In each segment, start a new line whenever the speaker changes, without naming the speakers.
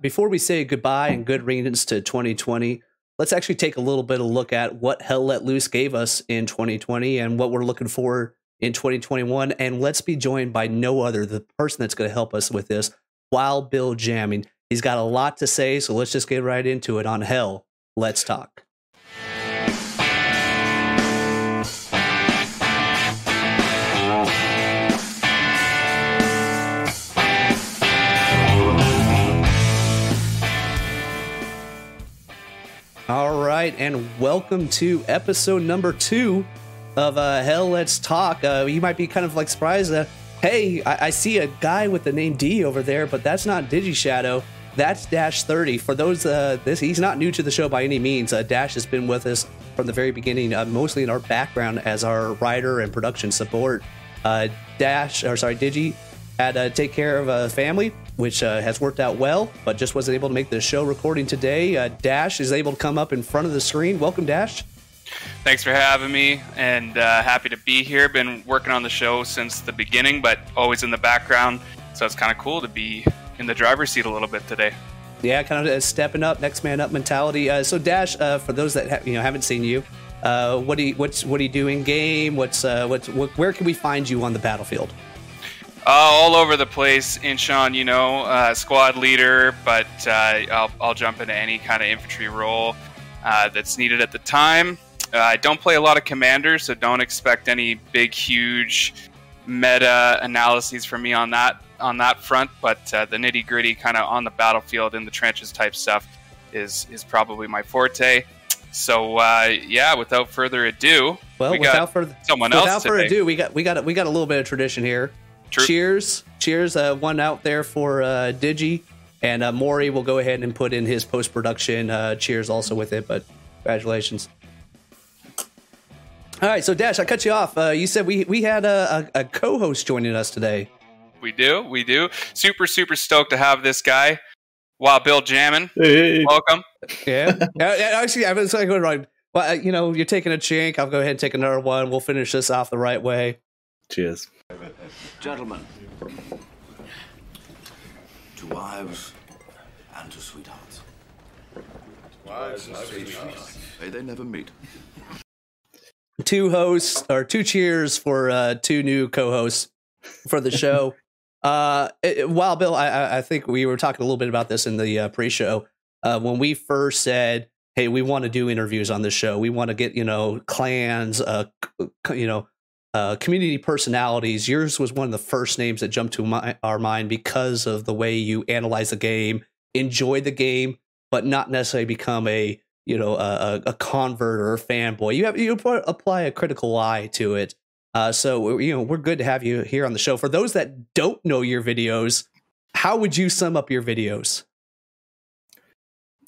Before we say goodbye and good riddance to 2020, let's actually take a little bit of look at what Hell Let Loose gave us in 2020 and what we're looking for in 2021. And let's be joined by no other, the person that's going to help us with this, Wild Bill Jammin. He's got a lot to say, so let's just get right into it on Hell. Let's talk. All right, and welcome to episode number two of uh, Hell Let's Talk. Uh, you might be kind of like surprised that, hey, I-, I see a guy with the name D over there, but that's not DigiShadow. That's Dash 30. For those, uh, this he's not new to the show by any means. Uh, Dash has been with us from the very beginning, uh, mostly in our background as our writer and production support. Uh, Dash, or sorry, Digi, had to take care of a family which uh, has worked out well, but just wasn't able to make the show recording today. Uh, Dash is able to come up in front of the screen. Welcome, Dash.
Thanks for having me, and uh, happy to be here. Been working on the show since the beginning, but always in the background, so it's kind of cool to be in the driver's seat a little bit today.
Yeah, kind of stepping up, next man up mentality. Uh, so, Dash, uh, for those that ha- you know haven't seen you, uh, what do you what's what do you do in game? What's what's what, where can we find you on the battlefield?
Uh, all over the place in Sean, you know, uh, squad leader, but uh, I'll, I'll, jump into any kind of infantry role uh, that's needed at the time. Uh, I don't play a lot of commanders, so don't expect any big, huge meta analyses from me on that on that front. But uh, the nitty gritty, kind of on the battlefield in the trenches type stuff, is is probably my forte. So yeah, without further ado,
well, we without further someone without else Without further ado, we got we got we got a little bit of tradition here. True. Cheers. Cheers. Uh, one out there for uh, Digi. And uh, Maury will go ahead and put in his post production uh, cheers also with it. But congratulations. All right. So, Dash, I cut you off. Uh, you said we, we had a, a, a co host joining us today.
We do. We do. Super, super stoked to have this guy. Wild Bill Jammin. Hey. Welcome.
Yeah. yeah. Actually, I was like, right. Well, uh, you know, you're taking a chink. I'll go ahead and take another one. We'll finish this off the right way.
Cheers.
Gentlemen, to wives and to sweethearts.
Wives and sweethearts.
May they never meet.
Two hosts or two cheers for uh, two new co-hosts for the show. uh, it, Wild Bill, I, I think we were talking a little bit about this in the uh, pre-show uh, when we first said, "Hey, we want to do interviews on this show. We want to get you know clans, uh, you know." Uh, community personalities, yours was one of the first names that jumped to my, our mind because of the way you analyze the game, enjoy the game, but not necessarily become a you know a, a convert or a fanboy. You have you apply a critical eye to it. Uh, so you know we're good to have you here on the show. For those that don't know your videos, how would you sum up your videos?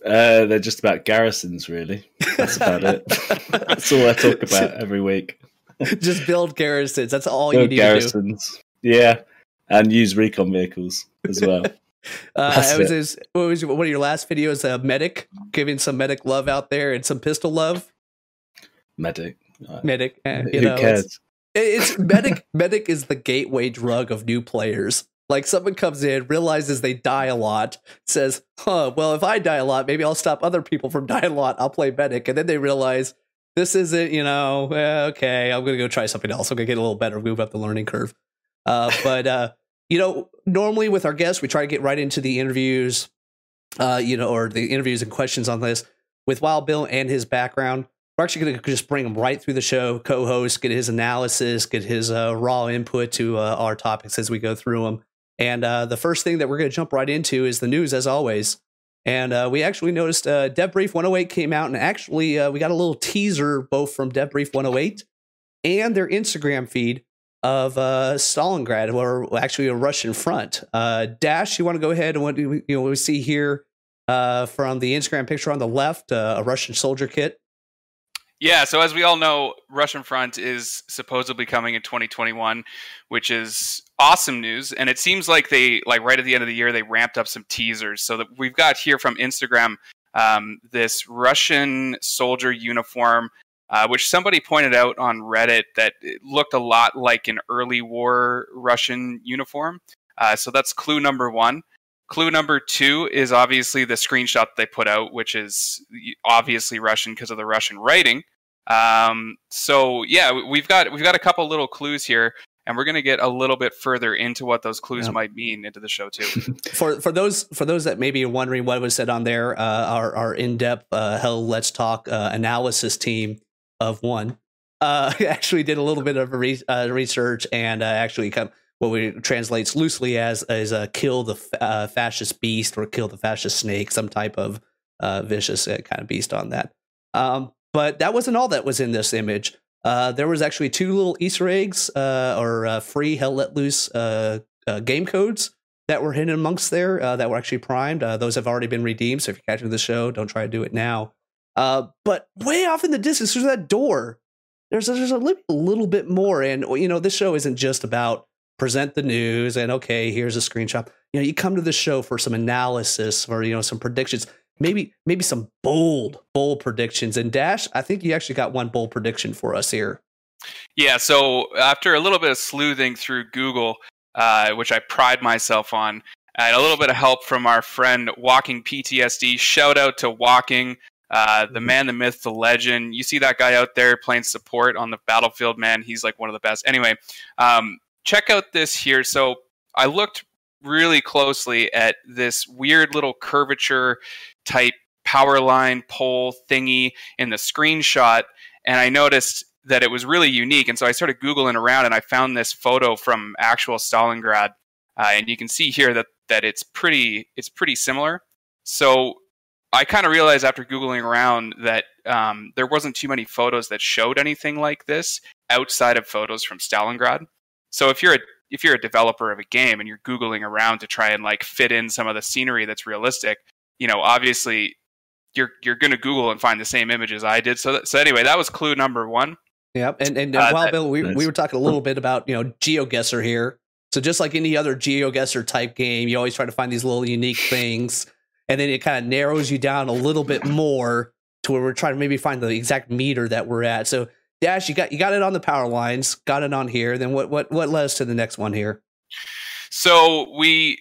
Uh, they're just about garrisons, really. That's about it. That's all I talk about every week.
just build garrisons. That's all build you need garrisons. to
do. Yeah, and use recon vehicles as well.
uh, was his, what was one of your last videos? A uh, medic giving some medic love out there and some pistol love.
Medic.
Uh, medic. Eh,
who know, cares?
It's, it's medic. medic is the gateway drug of new players. Like someone comes in, realizes they die a lot, says, "Huh, well, if I die a lot, maybe I'll stop other people from dying a lot. I'll play medic." And then they realize this isn't, you know, eh, okay, I'm going to go try something else. I'm going to get a little better, move up the learning curve. Uh, but, uh, you know, normally with our guests, we try to get right into the interviews, uh, you know, or the interviews and questions on this. With Wild Bill and his background, we're actually going to just bring him right through the show, co host, get his analysis, get his uh, raw input to uh, our topics as we go through them. And uh, the first thing that we're going to jump right into is the news, as always. And uh, we actually noticed uh, Dev Brief 108 came out, and actually uh, we got a little teaser both from Dev Brief 108 and their Instagram feed of uh, Stalingrad, or actually a Russian front. Uh, Dash, you want to go ahead and what you know we see here uh, from the Instagram picture on the left, uh, a Russian soldier kit.
Yeah, so as we all know, Russian Front is supposedly coming in 2021, which is awesome news. And it seems like they, like right at the end of the year, they ramped up some teasers. So that we've got here from Instagram um, this Russian soldier uniform, uh, which somebody pointed out on Reddit that it looked a lot like an early war Russian uniform. Uh, so that's clue number one. clue number two is obviously the screenshot that they put out, which is obviously Russian because of the Russian writing. Um, so yeah, we've got we've got a couple little clues here, and we're going to get a little bit further into what those clues
Yeah.
might mean into the show too.
for for those for those that may be wondering what was said on there, uh, our our in depth uh, Hell Let's Talk uh, analysis team of one uh, actually did a little bit of re- uh, research and uh, actually come what we translates loosely as as uh, kill the fa- uh, fascist beast or kill the fascist snake, some type of uh, vicious uh, kind of beast on that. Um, but that wasn't all that was in this image. Uh, there was actually two little Easter eggs uh, or uh, free Hell Let Loose uh, uh, game codes that were hidden amongst there that were actually primed. Those have already been redeemed. So if you're catching the show, don't try to do it now. But way off in the distance, there's that door. There's there's a little bit more, and you know this show isn't just about present the news and okay, here's a screenshot. You know, you come to the show for some analysis or you know some predictions. Maybe maybe some bold bold predictions. And Dash, I think you actually got one bold prediction for us here.
Yeah, so after a little bit of sleuthing through Google, uh, which I pride myself on, and a little bit of help from our friend Walking PTSD, shout out to Walking, uh, the man, the myth, the legend. You see that guy out there playing support on the battlefield, man. He's like one of the best. Anyway, um, check out this here. So I looked really closely at this weird little curvature type power line pole thingy in the screenshot, and I noticed that it was really unique. And so I started Googling around and I found this photo from actual Stalingrad. Uh, and you can see here that, that it's pretty it's pretty similar. So I kind of realized after Googling around that um, there wasn't too many photos that showed anything like this outside of photos from Stalingrad. So if you're a if you're a developer of a game and you're Googling around to try and like fit in some of the scenery that's realistic, you know, obviously you're you're going to Google and find the same images I did. So that, so anyway, that was clue number one.
Yep. And and
Uh,
while
that-
Bill, we,
nice.
we were talking a little bit about you know GeoGuessr here. So just like any other GeoGuessr type game, you always try to find these little unique things, and then it kind of narrows you down a little bit more to where we're trying to maybe find the exact meter that we're at. So Dash, you got you got it on the power lines, got it on here. Then what what what led us to the next one here?
So we,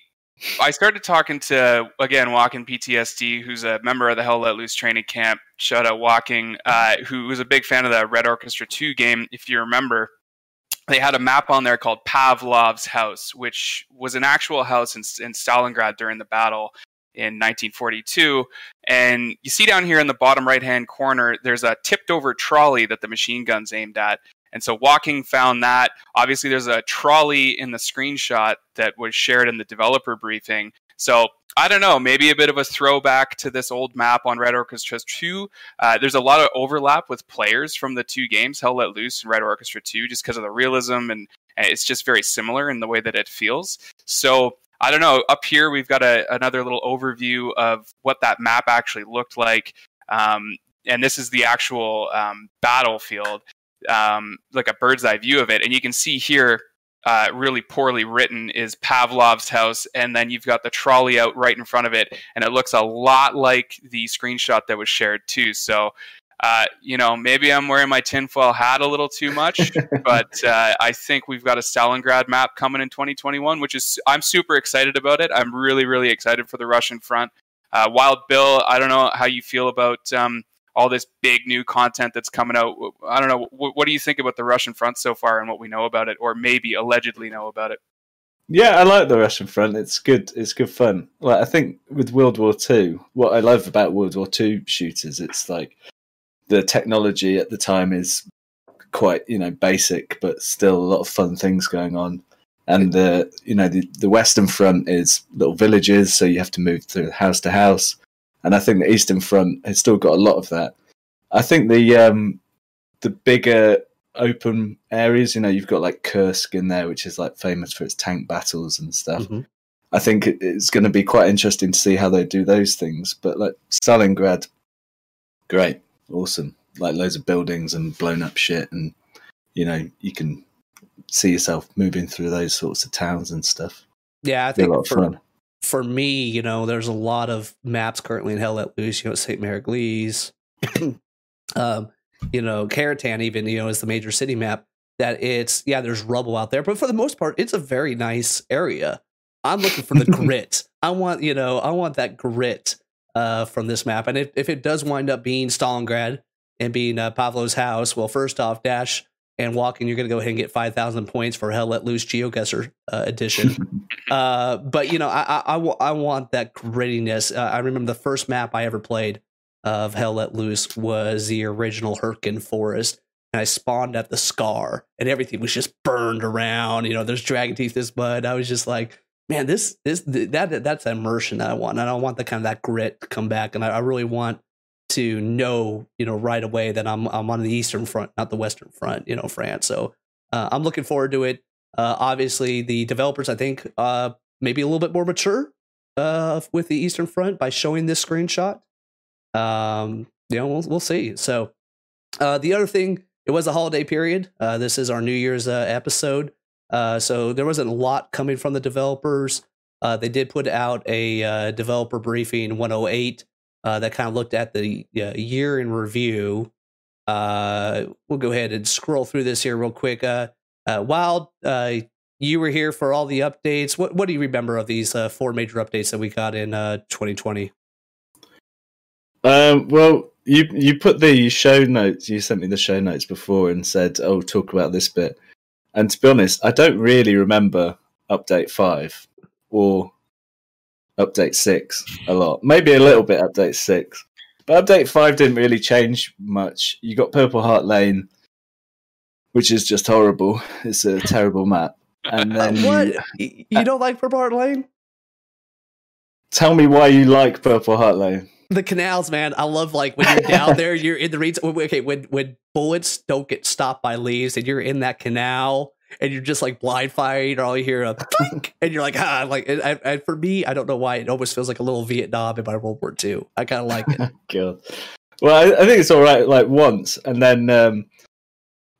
I started talking to again Walking PTSD, who's a member of the Hell Let Loose training camp. Shout out Walking, uh, who was a big fan of the Red Orchestra Two game. If you remember, they had a map on there called Pavlov's House, which was an actual house in, in Stalingrad during the battle in 1942. And you see down here in the bottom right hand corner, there's a tipped over trolley that the machine guns aimed at. And so Walking found that. Obviously, there's a trolley in the screenshot that was shared in the developer briefing. So I don't know, maybe a bit of a throwback to this old map on Red Orchestra 2. Uh, there's a lot of overlap with players from the two games, Hell Let Loose and Red Orchestra 2, just because of the realism and, it's just very similar in the way that it feels. So I don't know. Up here, we've got a, another little overview of what that map actually looked like. Um, and this is the actual um, battlefield, um, like a bird's eye view of it. And you can see here, uh, really poorly written, is Pavlov's house. And then you've got the trolley out right in front of it. And it looks a lot like the screenshot that was shared, too. So, uh, you know, maybe I'm wearing my tinfoil hat a little too much, but uh, I think we've got a Stalingrad map coming in 2021, which is I'm super excited about it. I'm really, really excited for the Russian front. Uh, Wild Bill, I don't know how you feel about um, all this big new content that's coming out. I don't know. What, what do you think about the Russian front so far and what we know about it, or maybe allegedly know about it?
Yeah, I like the Russian front. It's good. It's good fun. Like I think with World War Two, what I love about World War Two shooters, it's like the technology at the time is quite you know basic, but still a lot of fun things going on. And the you know the the Western Front is little villages, so you have to move through house to house. And I think the Eastern Front has still got a lot of that. I think the um, the bigger open areas, you know, you've got like Kursk in there, which is like famous for its tank battles and stuff.
Mhm.
I think it's going to be quite interesting to see how they do those things. But like Stalingrad, great, awesome, like loads of buildings and blown up shit, and you know you can see yourself moving through those sorts of towns and stuff.
Yeah, I
Be a lot
think
of
for
fun.
For me, you know, there's a lot of maps currently in Hell Let Loose. You know, St. Mere Eglise, um, you know, Carentan, even you know, is the major city map. That it's yeah, there's rubble out there, but for the most part, it's a very nice area. I'm looking for the grit. I want you know I want that grit uh, from this map. And if, if it does wind up being Stalingrad and being uh, Pavlov's house, well, first off, Dash and Walking, you're going to go ahead and get 5,000 points for Hell Let Loose GeoGuessr uh, edition. uh, but, you know, I, I, I, w- I want that grittiness. Uh, I remember the first map I ever played of Hell Let Loose was the original Hurtgen Forest. And I spawned at the Scar, and everything was just burned around. You know, there's dragon teeth, this mud. I was just like, man, this this that that's immersion that I want. And I don't want the kind of that grit to come back, and I, I really want to know, you know, right away that I'm I'm on the eastern front, not the western front, you know, France. So uh, I'm looking forward to it. Uh, obviously, the developers, I think, uh, maybe a little bit more mature uh, with the eastern front by showing this screenshot. Um, you know, we'll we'll see. So uh, the other thing, it was a holiday period. Uh, this is our New Year's uh, episode. Uh, so there wasn't a lot coming from the developers. Uh, they did put out a uh, developer briefing 108 uh, that kind of looked at the uh, year in review. Uh, we'll go ahead and scroll through this here real quick. Wild, you were here for all the updates. What what do you remember of these four major updates that we got in 2020?
Um, well, you you put the show notes. You sent me the show notes before and said, "Oh, talk about this bit." And to be honest, I don't really remember update five or update six a lot. Maybe a little bit update six. But update five didn't really change much. You got Purple Heart Lane, which is just horrible. It's a terrible map. And then
what? You, you don't like Purple Heart Lane?
Tell me why you like Purple Heart Lane.
The canals, man. I love like when you're down there, you're in the reeds. Okay, when when bullets don't get stopped by leaves and you're in that canal and you're just like blind firing or all you hear a clink and you're like ah like and, and, for me I don't know why it almost feels like a little Vietnam in my World War II. I kind of like it.
God. Well, I, I, think it's all right like once and then um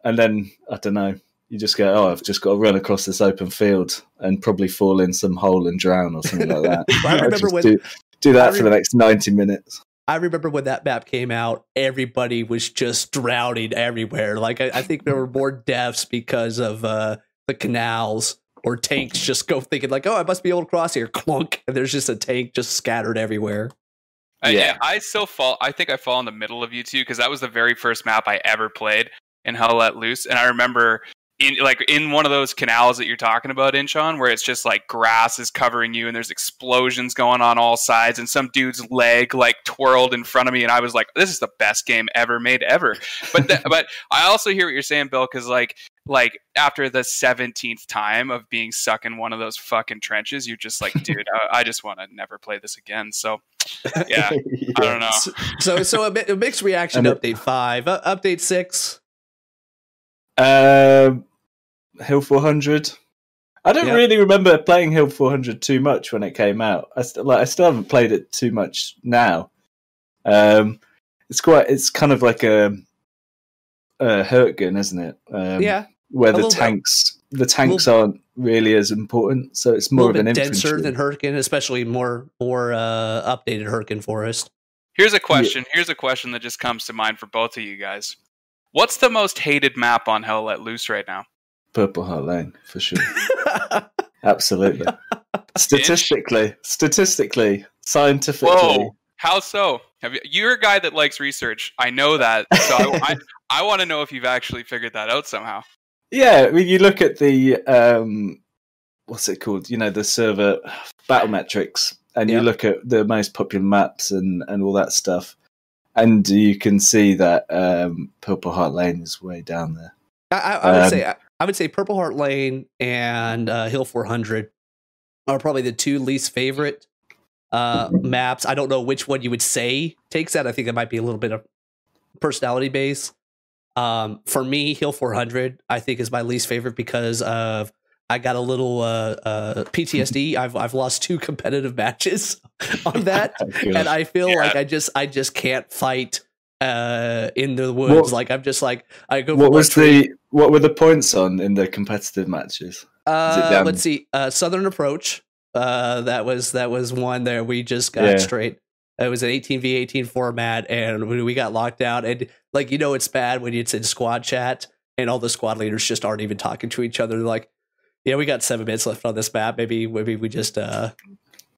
and then I don't know. You just go, oh, I've just got to run across this open field and probably fall in some hole and drown or something like that.
I remember when
do, do that for the next ninety minutes.
I remember when that map came out, everybody was just drowning everywhere. Like I, I think there were more deaths because of uh, the canals or tanks just go thinking like, oh, I must be able to cross here. Clunk, and there's just a tank just scattered everywhere.
Uh, yeah. yeah, I still fall. I think I fall in the middle of you two because that was the very first map I ever played in Hell Let Loose, and I remember in like in one of those canals that you're talking about, Inchon, where it's just like grass is covering you and there's explosions going on all sides, and some dude's leg like twirled in front of me, and I was like, "This is the best game ever made ever." But th- but I also hear what you're saying, Bill, because like like after the 17th time of being stuck in one of those fucking trenches, you're just like, dude, I, I just want to never play this again. So yeah, yeah. I don't know.
So so a, a mixed reaction to update five, uh, update six.
Um, Hill 400. I don't really remember playing Hill 400 too much when it came out. I st- like I still haven't played it too much now. Um, it's quite. It's kind of like a, a Hurtgen, isn't it? Um,
yeah.
Where the tanks, bit. the tanks little, aren't really as important, so it's more of an
denser than Hurtgen, especially more more uh, updated Hurtgen Forest.
Here's a question. Yeah. Here's a question that just comes to mind for both of you guys. What's the most hated map on Hell Let Loose right now?
Purple Heart Lane for sure. Absolutely. Statistically, statistically, scientifically. Whoa.
How so? Have you, you're a guy that likes research. I know that. So I, I, I want to know if you've actually figured that out somehow.
Yeah, I mean, you look at the um, what's it called? You know, the server battle metrics, and you look at the most popular maps and and all that stuff, and you can see that um, Purple Heart Lane is way down there.
I, I would um, say I would say Purple Heart Lane and uh, Hill 400 are probably the two least favorite uh, maps. I don't know which one you would say takes that. I think it might be a little bit of personality base. Um, for me, Hill 400 I think is my least favorite because of I got a little uh, uh, PTSD. I've I've lost two competitive matches on that, and I feel yeah. like I just I just can't fight uh, in the woods. What, like I'm just like I go.
What was the what were the points on in the competitive matches?
Uh, let's see. Uh, Southern Approach. Uh, that was that was one there. We just got yeah. straight. It was an 18 v 18 format, and we we got locked out. And like you know, it's bad when it's in squad chat and all the squad leaders just aren't even talking to each other. They're like, Yeah, we got seven minutes left on this map. Maybe maybe we just uh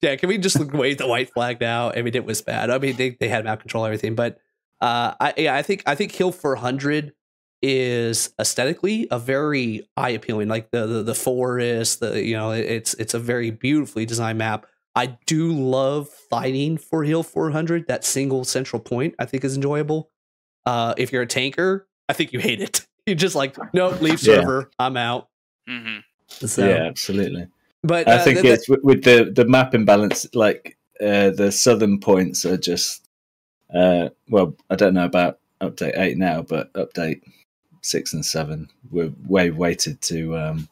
yeah, can we just wave the white flag now? I mean, it was bad. I mean, they, they had map control everything, but uh, I yeah, I think I think Hill 400 is aesthetically a very eye appealing. Like the, the the forest, the you know, it's it's a very beautifully designed map. I do love fighting for Hill 400. That single central point I think is enjoyable. Uh, if you're a tanker, I think you hate it. You just like nope, leave
Yeah.
server. I'm out.
hmm
So,
yeah, absolutely.
but
I
uh,
think
th- th-
it's with, with the the map imbalance. Like uh, the southern points are just. Uh, well, I don't know about update eight now, but update six and seven were way weighted to um,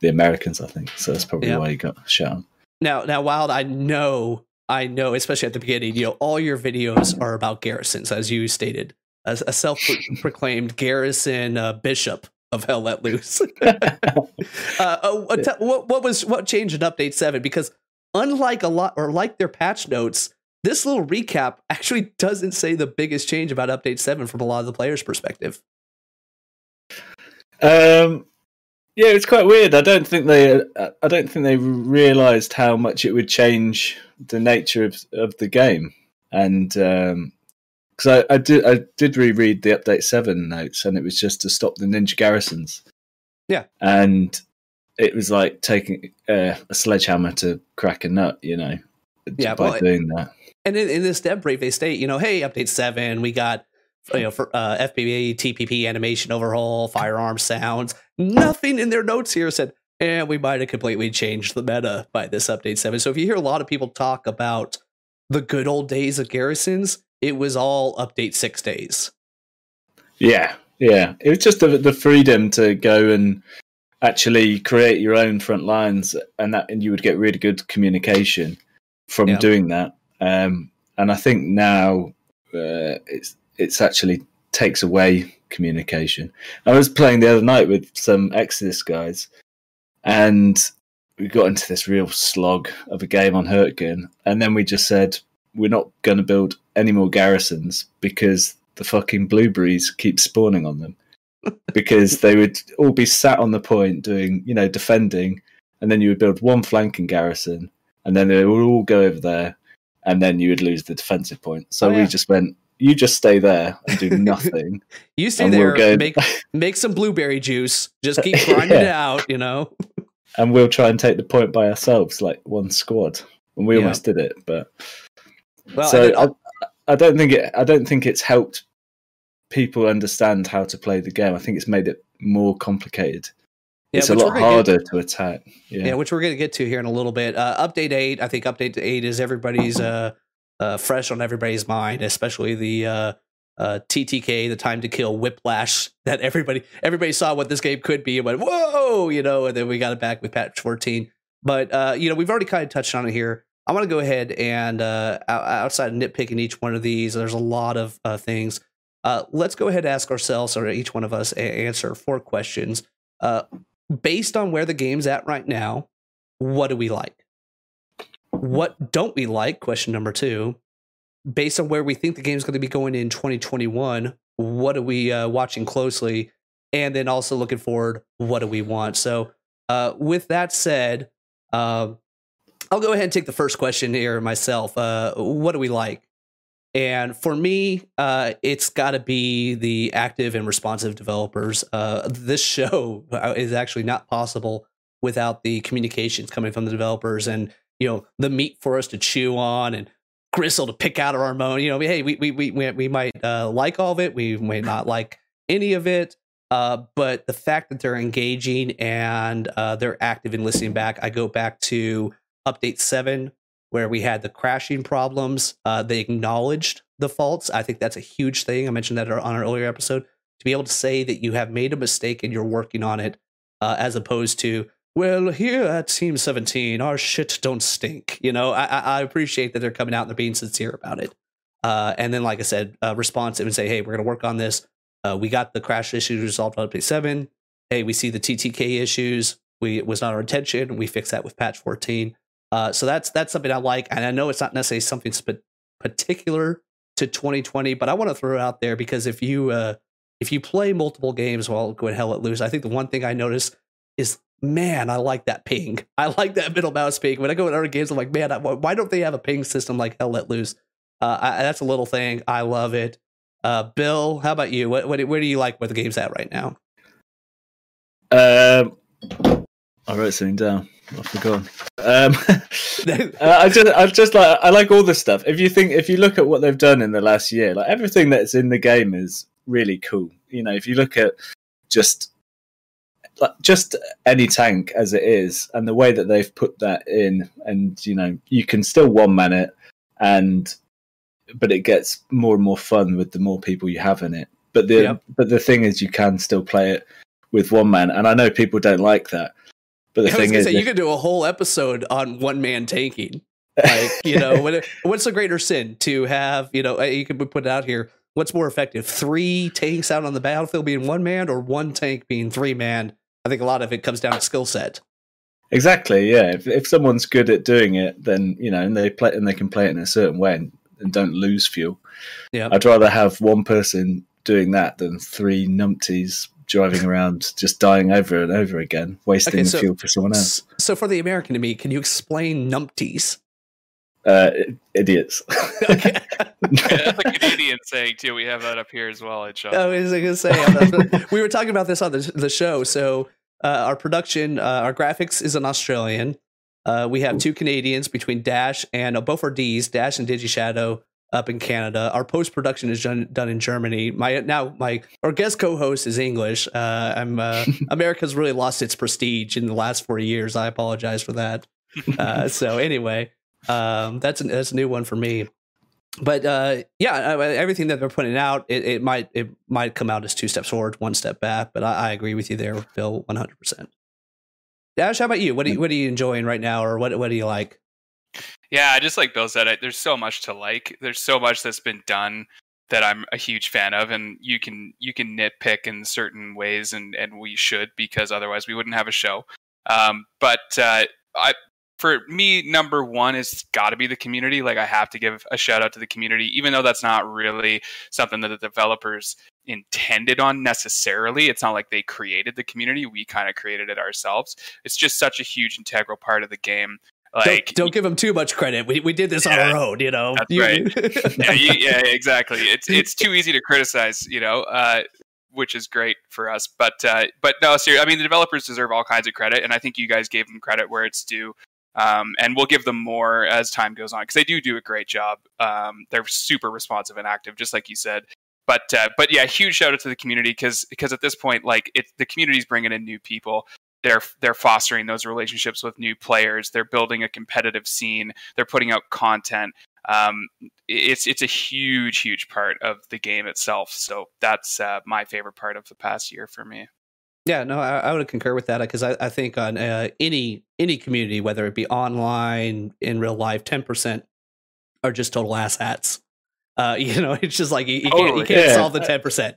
the Americans. I think so. That's probably why you got shot. on.
Now, now, Wild, I know, I know, especially at the beginning, you know, all your videos are about garrisons, as you stated, as a self-proclaimed garrison uh, bishop of Hell Let Loose. uh, uh, what, what, what was what changed in Update Seven? Because unlike a lot, or like their patch notes, this little recap actually doesn't say the biggest change about Update Seven from a lot of the players' perspective.
Um, yeah, it's quite weird. I don't think they. I don't think they realised how much it would change the nature of of the game, and because I, I did I did reread the update seven notes, and it was just to stop the ninja garrisons.
Yeah.
and it was like taking uh, a sledgehammer to crack a nut, you know.
Yeah,
by
well,
doing that.
And in, in this dev brief, they state, you know, hey, update seven, we got you know for uh, FPP TPP animation overhaul, firearm sounds. Nothing in their notes here said, and we might have completely changed the meta by this update seven. So if you hear a lot of people talk about the good old days of garrisons, it was all update six days.
Yeah, yeah. It was just the, the freedom to go and actually create your own front lines, and that and you would get really good communication from
Yeah.
doing that. Um, and I think now uh, it's it's actually takes away communication. I was playing the other night with some Exodus guys, and we got into this real slog of a game on Hurtgen, and then we just said we're not going to build any more garrisons because the fucking blueberries keep spawning on them. Because they would all be sat on the point doing you know defending and then you would build one flanking garrison and then they would all go over there and then you would lose the defensive point. So
Oh,
we just went you just stay there and do nothing
You stay there,
we'll go
make make some blueberry juice, just keep grinding it out, you know.
and we'll try and take the point by ourselves like one squad and we
Yeah.
almost did it but
Well,
so
then-
I, I don't think it i don't think it's helped people understand how to play the game i think it's made it more complicated
yeah,
it's a lot
we're gonna get-
harder to attack yeah,
Yeah, which we're going to get to here in a little bit. Uh, update eight, I think update eight is everybody's uh, uh, fresh on everybody's mind, especially the uh, uh, TTK, the time to kill whiplash that everybody everybody saw what this game could be and went whoa, you know, and then we got it back with patch fourteen. But uh, you know, we've already kind of touched on it here. I want to go ahead and uh, outside of nitpicking each one of these, there's a lot of uh, things. Uh, let's go ahead and ask ourselves, or each one of us, answer four questions. Uh, based on where the game's at right now, what do we like? What don't we like? Question number two. Based on where we think the game's going to be going in 2021, what are we uh, watching closely? And then also looking forward, what do we want? So, uh, with that said, um, I'll go ahead and take the first question here myself. Uh, what do we like? And for me, uh, it's got to be the active and responsive developers. Uh, this show uh, is actually not possible without the communications coming from the developers and you know the meat for us to chew on and gristle to pick out of our bone. You know, hey, we we we we, we might uh, like all of it, we may not like any of it, uh, but the fact that they're engaging and uh, they're active in listening back. I go back to update seven where we had the crashing problems. Uh, they acknowledged the faults. I think that's a huge thing. I mentioned that on an earlier episode. To be able to say that you have made a mistake and you're working on it, uh, as opposed to, well, here at Team 17, our shit don't stink. You know, I, I appreciate that they're coming out and they're being sincere about it. Uh, and then, like I said, uh, responsive and say, hey, we're going to work on this. Uh, we got the crash issues resolved on update seven. Hey, we see the TTK issues. We it was not our intention. We fixed that with patch 14. Uh, so that's that's something I like, and I know it's not necessarily something sp- particular to 2020, but I want to throw it out there because if you uh, if you play multiple games while going hell let loose, I think the one thing I notice is man, I like that ping. I like that middle mouse ping. When I go in other games, I'm like, man, why don't they have a ping system like Hell Let Loose? Uh, I, that's a little thing. I love it. Uh, Bill, how about you? What, what where do you like where the game's at right now?
Um, I wrote something down. I forgot. Um, uh, I just, I just like, I like all the stuff. If you think, if you look at what they've done in the last year, like everything that's in the game is really cool. You know, if you look at just, just any tank as it is, and the way that they've put that in, and you know, you can still one man it, and but it gets more and more fun with the more people you have in it. But the
Yep.
but the thing is, you can still play it with one man, and I know people don't like that. But the thing is,
say you could do a whole episode on one man tanking. Like you know, what, what's the greater sin to have? You know, you could put it out here. What's more effective, three tanks out on the battlefield being one man, or one tank being three man? I think a lot of it comes down to skill set.
exactly, yeah. If, if someone's good at doing it, then you know, and they play and they can play it in a certain way and, and don't lose fuel.
Yeah.
I'd rather have one person doing that than three numpties driving around just dying over and over again, wasting
Okay,
the
so-
fuel for someone else.
So for the American to me, can you explain numpties?
Uh, idiots.
Okay.
Yeah, that's a Canadian saying too. We have that up here as well. At Sean.
I was gonna say we were talking about this on the the show. So our production, uh, our graphics is an Australian. Uh, we have two Canadians between Dash and uh, both are D's, Dash and DigiShadow up in Canada. Our post production is done, done in Germany. My now my our guest co-host is English. Uh, I'm uh, America's really lost its prestige in the last four years. I apologize for that. Uh, so anyway, um, that's a, that's a new one for me. But uh, yeah, everything that they're putting out, it, it might it might come out as two steps forward, one step back. But I, I agree with you there, Bill, one hundred percent. Dash, how about you? What are you, what are you enjoying right now, or what what do you like?
Yeah, I just like Bill said, I, there's so much to like. There's so much that's been done that I'm a huge fan of, and you can you can nitpick in certain ways, and and we should because otherwise we wouldn't have a show. Um, but uh, I, for me, number one is got to be the community. Like I have to give a shout out to the community, even though that's not really something that the developers intended on necessarily. It's not like they created the community; we kind of created it ourselves. It's just such a huge integral part of the game. Like
don't, don't give them too much credit. We we did this on our own, you know.
that's right. yeah, you, yeah, exactly. It's it's too easy to criticize, you know, uh, which is great for us. But uh, but no, seriously, I mean, the developers deserve all kinds of credit, and I think you guys gave them credit where it's due. Um, and we'll give them more as time goes on because they do do a great job. Um, they're super responsive and active, just like you said. But uh, but yeah, huge shout out to the community because because at this point, like it, the community's bringing in new people. They're they're fostering those relationships with new players. They're building a competitive scene. They're putting out content um, it's it's a huge huge part of the game itself so that's uh, my favorite part of the past year for me
Yeah, no, I, I would concur with that because I, I think on uh, any any community, whether it be online, in real life, ten percent are just total asshats. Uh, you know, it's just like you, you can't you can't
Yeah.
solve the ten percent.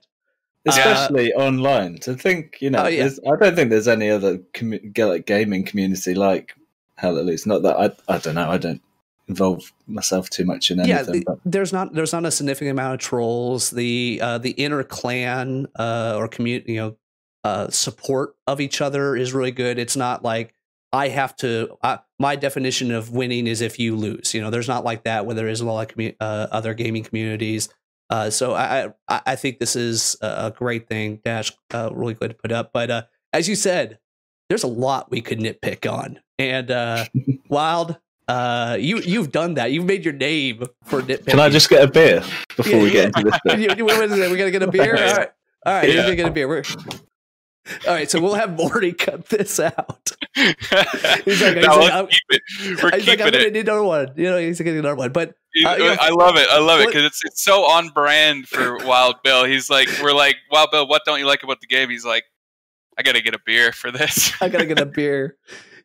especially online. To think, you know,
Uh, Oh, yeah.
I don't think there's any other commu- like gaming community like Hell at least. Not that I, I don't know. I don't involve myself too much in
Yeah,
anything.
the,
but
there's not there's not a significant amount of trolls. The uh, the inner clan uh, or community, you know, uh, support of each other is really good. It's not like I have to. Uh, my definition of winning is if you lose. You know, there's not like that where there is a lot of commu- uh, other gaming communities. Uh, so I, I I think this is a a great thing. Dash uh, really good to put up. But uh, as you said, there's a lot we could nitpick on. And uh, Wild, uh, you you've done that. You've made your name for nitpicking.
can I just get a beer before
Yeah,
we
yeah.
get into this? Bit?
You- you- what is it? We gotta get a beer. All right, all right. You're gonna get a beer. We're, all right, so we'll have Morty cut this out.
he's
like- he's
no,
like, I'm-
keep it. we're
He's like,
keeping
I'm gonna
it
need another one. You know, he's gonna get another one. But uh, you know,
I love it. I love it because it's it's so on brand for Wild Bill. He's like, we're like, Wild Bill, what don't you like about the game? He's like, I gotta get a beer for this.
I gotta get a beer.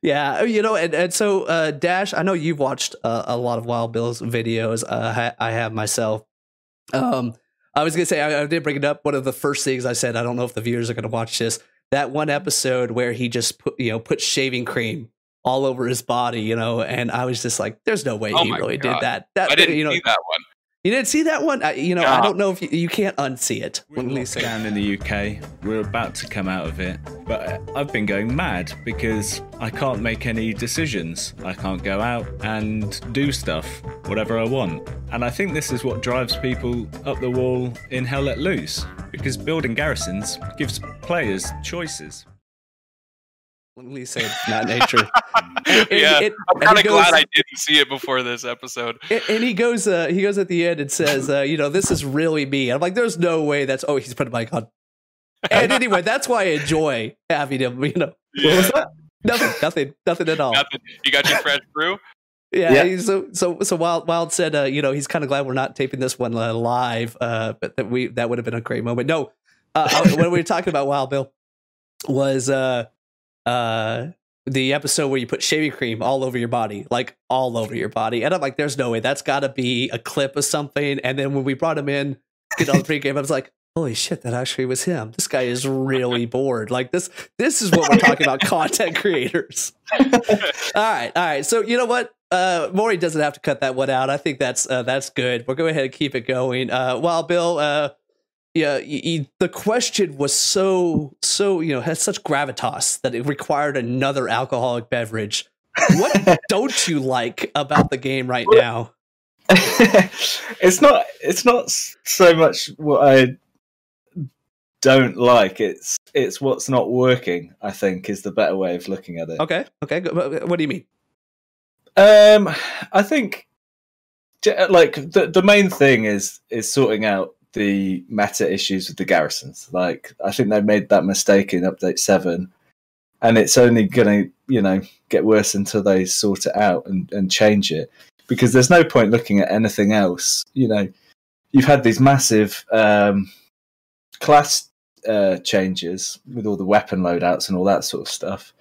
Yeah, you know, and, and so uh, Dash, I know you've watched uh, a lot of Wild Bill's videos. Uh, ha- I have myself. Um, I was gonna say I, I did bring it up. One of the first things I said, I don't know if the viewers are gonna watch this. That one episode where he just put, you know, put shaving cream all over his body, you know, and I was just like, "There's no way
Oh
he really
God.
did that." That
I didn't
you know,
see that one.
You didn't see that one? I, you know, I don't know if you, you can't unsee it.
We're in lockdown in the UK. We're about to come out of it, but I've been going mad because I can't make any decisions. I can't go out and do stuff, whatever I want. And I think this is what drives people up the wall in Hell Let Loose, because building garrisons gives players choices.
Let me say it's not nature. And-
yeah,
and-
I'm kind
he
of glad
goes-
I didn't see it before this episode.
And and he goes, uh, he goes at the end and says, uh, you know, this is really me. I'm like, there's no way that's. Oh, he's put a mic on. And anyway, that's why I enjoy having him. You know,
Yeah,
nothing, nothing, nothing at all.
nothing. You got your fresh brew.
Yeah.
Yeah.
So so so Wild Wild said, uh, you know, he's kind of glad we're not taping this one uh, live. Uh, but that we that would have been a great moment. No, uh, I- when we were talking about Wild Bill was uh uh the episode where you put shaving cream all over your body, like all over your body, and I'm like, there's no way that's got to be a clip of something. And then when we brought him in, get on the pregame, I was like. Holy shit! That actually was him. This guy is really bored. Like this. This is what we're talking about. Content creators. all right, all right. So you know what? Uh, Maury doesn't have to cut that one out. I think that's uh, that's good. We'll go ahead and keep it going. Uh, Wild Bill, uh, yeah, the question was so so you know has such gravitas that it required another alcoholic beverage. What don't you like about the game right now?
it's not. It's not so much what I don't like. It's it's what's not working. I think is the better way of looking at it.
Okay, okay. What what do you mean?
Um, I think like the the main thing is is sorting out the meta issues with the garrisons. Like I think they made that mistake in update seven, and it's only gonna you know get worse until they sort it out and and change it. Because there's no point looking at anything else. You know, you've had these massive um, class uh, changes with all the weapon loadouts and all that sort of stuff,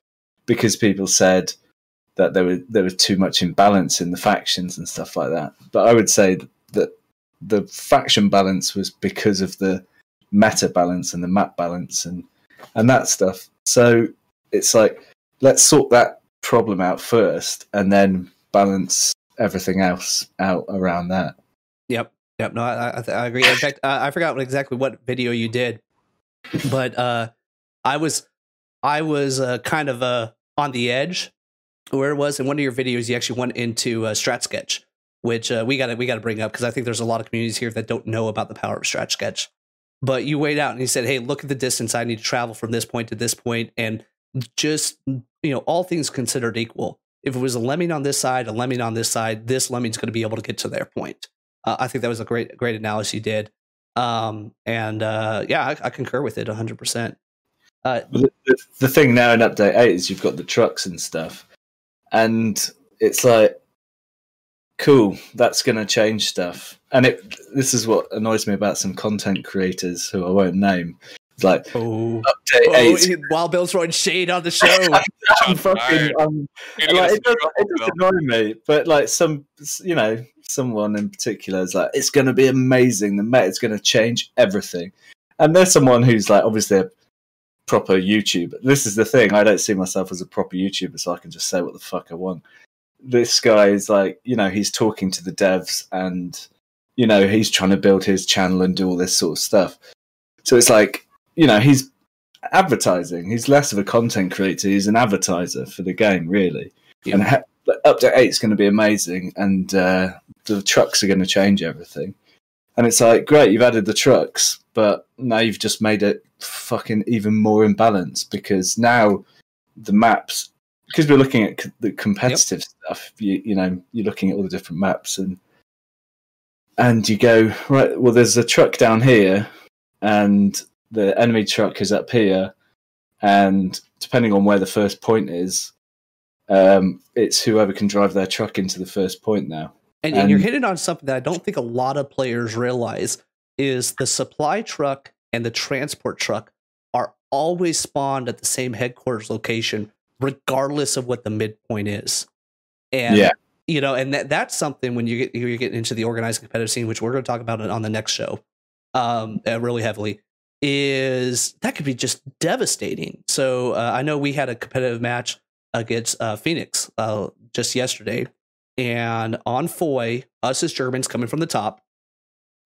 because people said that there was there was too much imbalance in the factions and stuff like that. But I would say that the faction balance was because of the meta balance and the map balance and and that stuff. So it's like let's sort that problem out first and then balance everything else out around that.
Yep. Yep. No, I, I, I agree. In fact, uh, I forgot exactly what video you did, but uh, I was I was uh, kind of uh, on the edge where it was in one of your videos. You actually went into uh, Strat Sketch, which uh, we got to we got to bring up because I think there's a lot of communities here that don't know about the power of Strat Sketch. But you weighed out and you said, "Hey, look at the distance I need to travel from this point to this point, and just you know, all things considered equal." If it was a lemming on this side, a lemming on this side, this lemming's going to be able to get to their point. Uh, I think that was a great, great analysis you did. Um, and uh, yeah, I, I concur with it 100%. Uh,
the, the, the thing now in update eight is you've got the trucks and stuff, and it's like, cool, that's going to change stuff. And it this is what annoys me about some content creators who I won't name. It's like
oh,
update
oh
eight.
he- Wild Bill's throwing shade on the show.
I'm fucking, um,
fired.
I'm
You're
like, it, does,
us
it does annoy me, but like some, you know, someone in particular is like, it's going to be amazing. The meta's going to change everything. And there's someone who's like, obviously a proper YouTuber. This is the thing. I don't see myself as a proper YouTuber, so I can just say what the fuck I want. This guy is like, you know, he's talking to the devs and, you know, he's trying to build his channel and do all this sort of stuff. So it's like, you know, he's advertising. He's less of a content creator. He's an advertiser for the game, really.
Yeah.
And ha- update eight is going to be amazing, and uh, the trucks are going to change everything. And it's like, great, you've added the trucks, but now you've just made it fucking even more imbalanced because now the maps, because we're looking at c- the competitive stuff, you, you know, you're looking at all the different maps and and you go right. Well, there's a truck down here, and the enemy truck is up here, and depending on where the first point is, um, it's whoever can drive their truck into the first point now.
And, and you're hitting on something that I don't think a lot of players realize is the supply truck and the transport truck are always spawned at the same headquarters location, regardless of what the midpoint is. And
Yeah.
you know, and that, that's something when you get you get into the organized competitive scene, which we're going to talk about it on the next show, um, uh, really heavily, is that could be just devastating. So uh, I know we had a competitive match against uh, Phoenix uh, just yesterday, and on Foy, us as Germans coming from the top,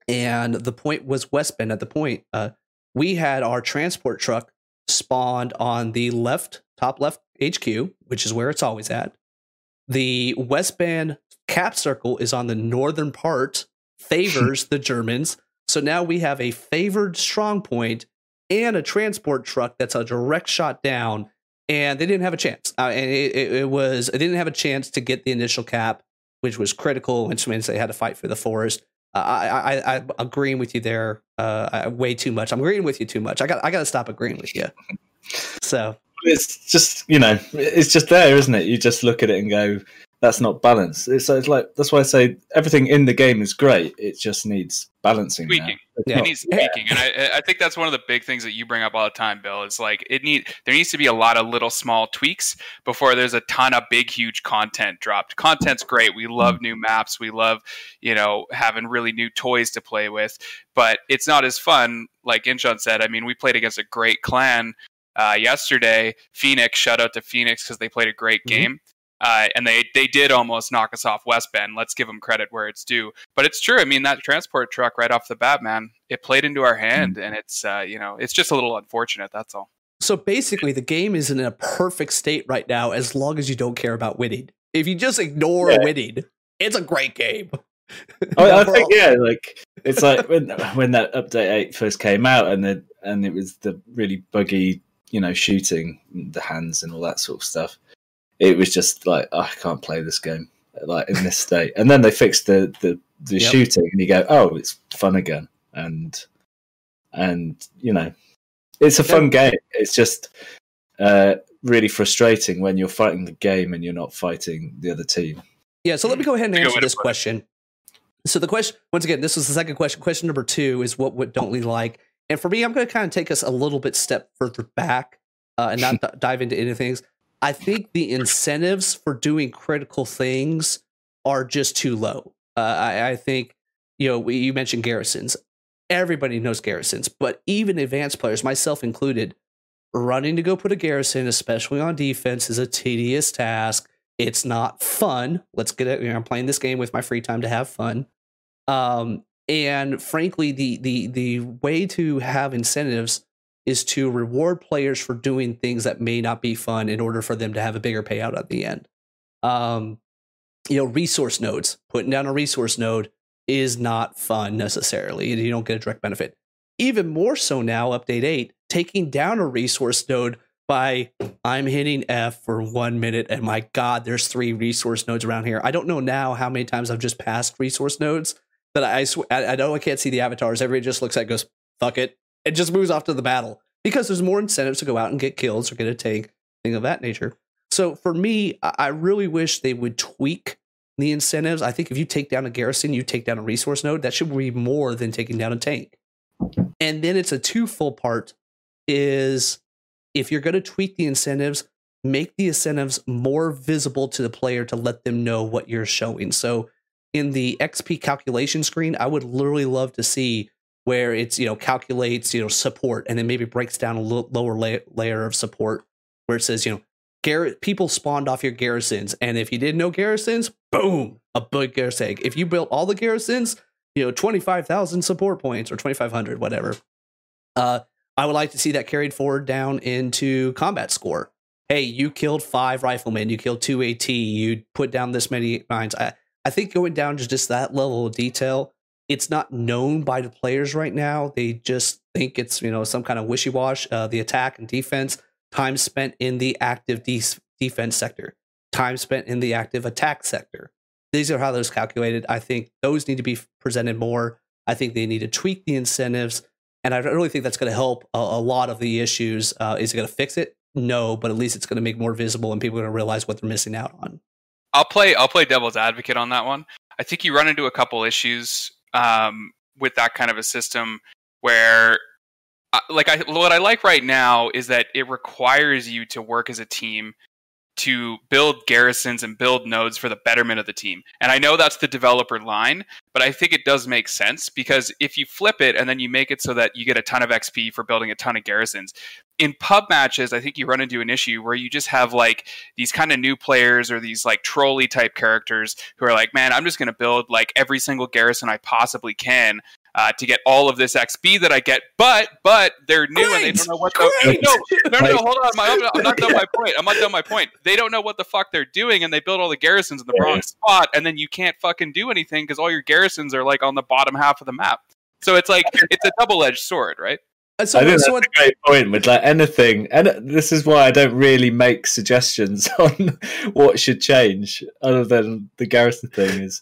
and the point was West Bend. At the point, uh, we had our transport truck spawned on the left, top left HQ, which is where it's always at. The West Bend cap circle is on the northern part, favors the Germans. So now we have a favored strong point and a transport truck that's a direct shot down, and they didn't have a chance. Uh, and it, it, it was it didn't have a chance to get the initial cap, which was critical, which means they had to fight for the forest. Uh, I, I, I agreeing with you there. Uh, way too much. I'm agreeing with you too much. I got I got to stop agreeing with you. So
it's just you know it's just there, isn't it? You just look at it and go, that's not balanced. It's, it's like that's why I say everything in the game is great. It just needs balancing,
tweaking. Yeah. It needs tweaking, and I, I think that's one of the big things that you bring up all the time, Bill. Is like it need there needs to be a lot of little small tweaks before there's a ton of big huge content dropped. Content's great. We love mm. new maps. We love you know having really new toys to play with, but it's not as fun. Like Inchon said, I mean, we played against a great clan uh, yesterday. Phoenix, shout out to Phoenix because they played a great mm-hmm. game. Uh, and they they did almost knock us off West Bend. Let's give them credit where it's due. But it's true. I mean, that transport truck right off the bat, man, it played into our hand, mm-hmm. and it's uh, you know it's just a little unfortunate. That's all.
So basically, the game is in a perfect state right now, as long as you don't care about winning. If you just ignore yeah. winning, it's a great game.
I, I think yeah, like it's like when when that update eight first came out, and the and it was the really buggy, you know, shooting the hands and all that sort of stuff it was just like oh, I can't play this game like in this state. And then they fixed the the, the yep. shooting, and you go, oh, it's fun again, and and you know, it's a fun yeah. game. It's just uh, really frustrating when you're fighting the game and you're not fighting the other team.
Yeah, so let me go ahead and answer this question. So the question, once again, this was the second question. Question number two is what what don't we like? And for me, I'm going to kind of take us a little bit step further back uh, and not d- dive into anything. I think the incentives for doing critical things are just too low. Uh, I, I, think, you know, we, you mentioned garrisons. Everybody knows garrisons, but even advanced players, myself included, running to go put a garrison, especially on defense, is a tedious task. It's not fun. Let's get it. You know, I'm playing this game with my free time to have fun. Um, and frankly, the the the way to have incentives is to reward players for doing things that may not be fun in order for them to have a bigger payout at the end. Um, you know, resource nodes, putting down a resource node is not fun necessarily. You don't get a direct benefit. Even more so now, update 8, taking down a resource node by I'm hitting F for one minute, and my God, there's three resource nodes around here. I don't know now how many times I've just passed resource nodes that I sw- I, I know I can't see the avatars. Everybody just looks at goes, fuck it, it just moves off to the battle because there's more incentives to go out and get kills or get a tank, thing of that nature. So for me, I really wish they would tweak the incentives. I think if you take down a garrison, you take down a resource node, that should be more than taking down a tank. And then it's a two-full part is if you're going to tweak the incentives, make the incentives more visible to the player to let them know what you're showing. So in the XP calculation screen, I would literally love to see where it's you know calculates you know support and then maybe breaks down a lower la- layer of support where it says you know Garrett people spawned off your garrisons and if you didn't know garrisons boom a big garrison if you built all the garrisons you know 25,000 support points or 2500 whatever uh I would like to see that carried forward down into combat score. Hey you killed 5 riflemen you killed 2 AT you put down this many mines. I I think going down to just that level of detail it's not known by the players right now. They just think it's you know some kind of wishy wash. Uh, the attack and defense, time spent in the active de- defense sector, time spent in the active attack sector. These are how those calculated. I think those need to be presented more. I think they need to tweak the incentives, and I really think that's going to help a, a, lot of the issues. Uh, is it going to fix it? No, but at least it's going to make more visible, and people are going to realize what they're missing out on.
I'll play. I'll play devil's advocate on that one. I think you run into a couple issues um, with that kind of a system where uh, like I what I like right now is that it requires you to work as a team to build garrisons and build nodes for the betterment of the team. And I know that's the developer line, but I think it does make sense because if you flip it and then you make it so that you get a ton of XP for building a ton of garrisons, in pub matches, I think you run into an issue where you just have like these kind of new players or these like trolley type characters who are like, man, I'm just going to build like every single garrison I possibly can uh, to get all of this XP that I get. But but they're new and they don't know what. The,
Great!
no, no, no, no, hold on. My, I'm, not, I'm not done my point. I'm not done my point. They don't know what the fuck they're doing, and they build all the garrisons in the wrong spot, and then you can't fucking do anything because all your garrisons are like on the bottom half of the map. So it's like it's a double edged sword, right?
Uh, So,
I think
so
that's a great point with like anything, and this is why I don't really make suggestions on what should change, other than the Garrison thing is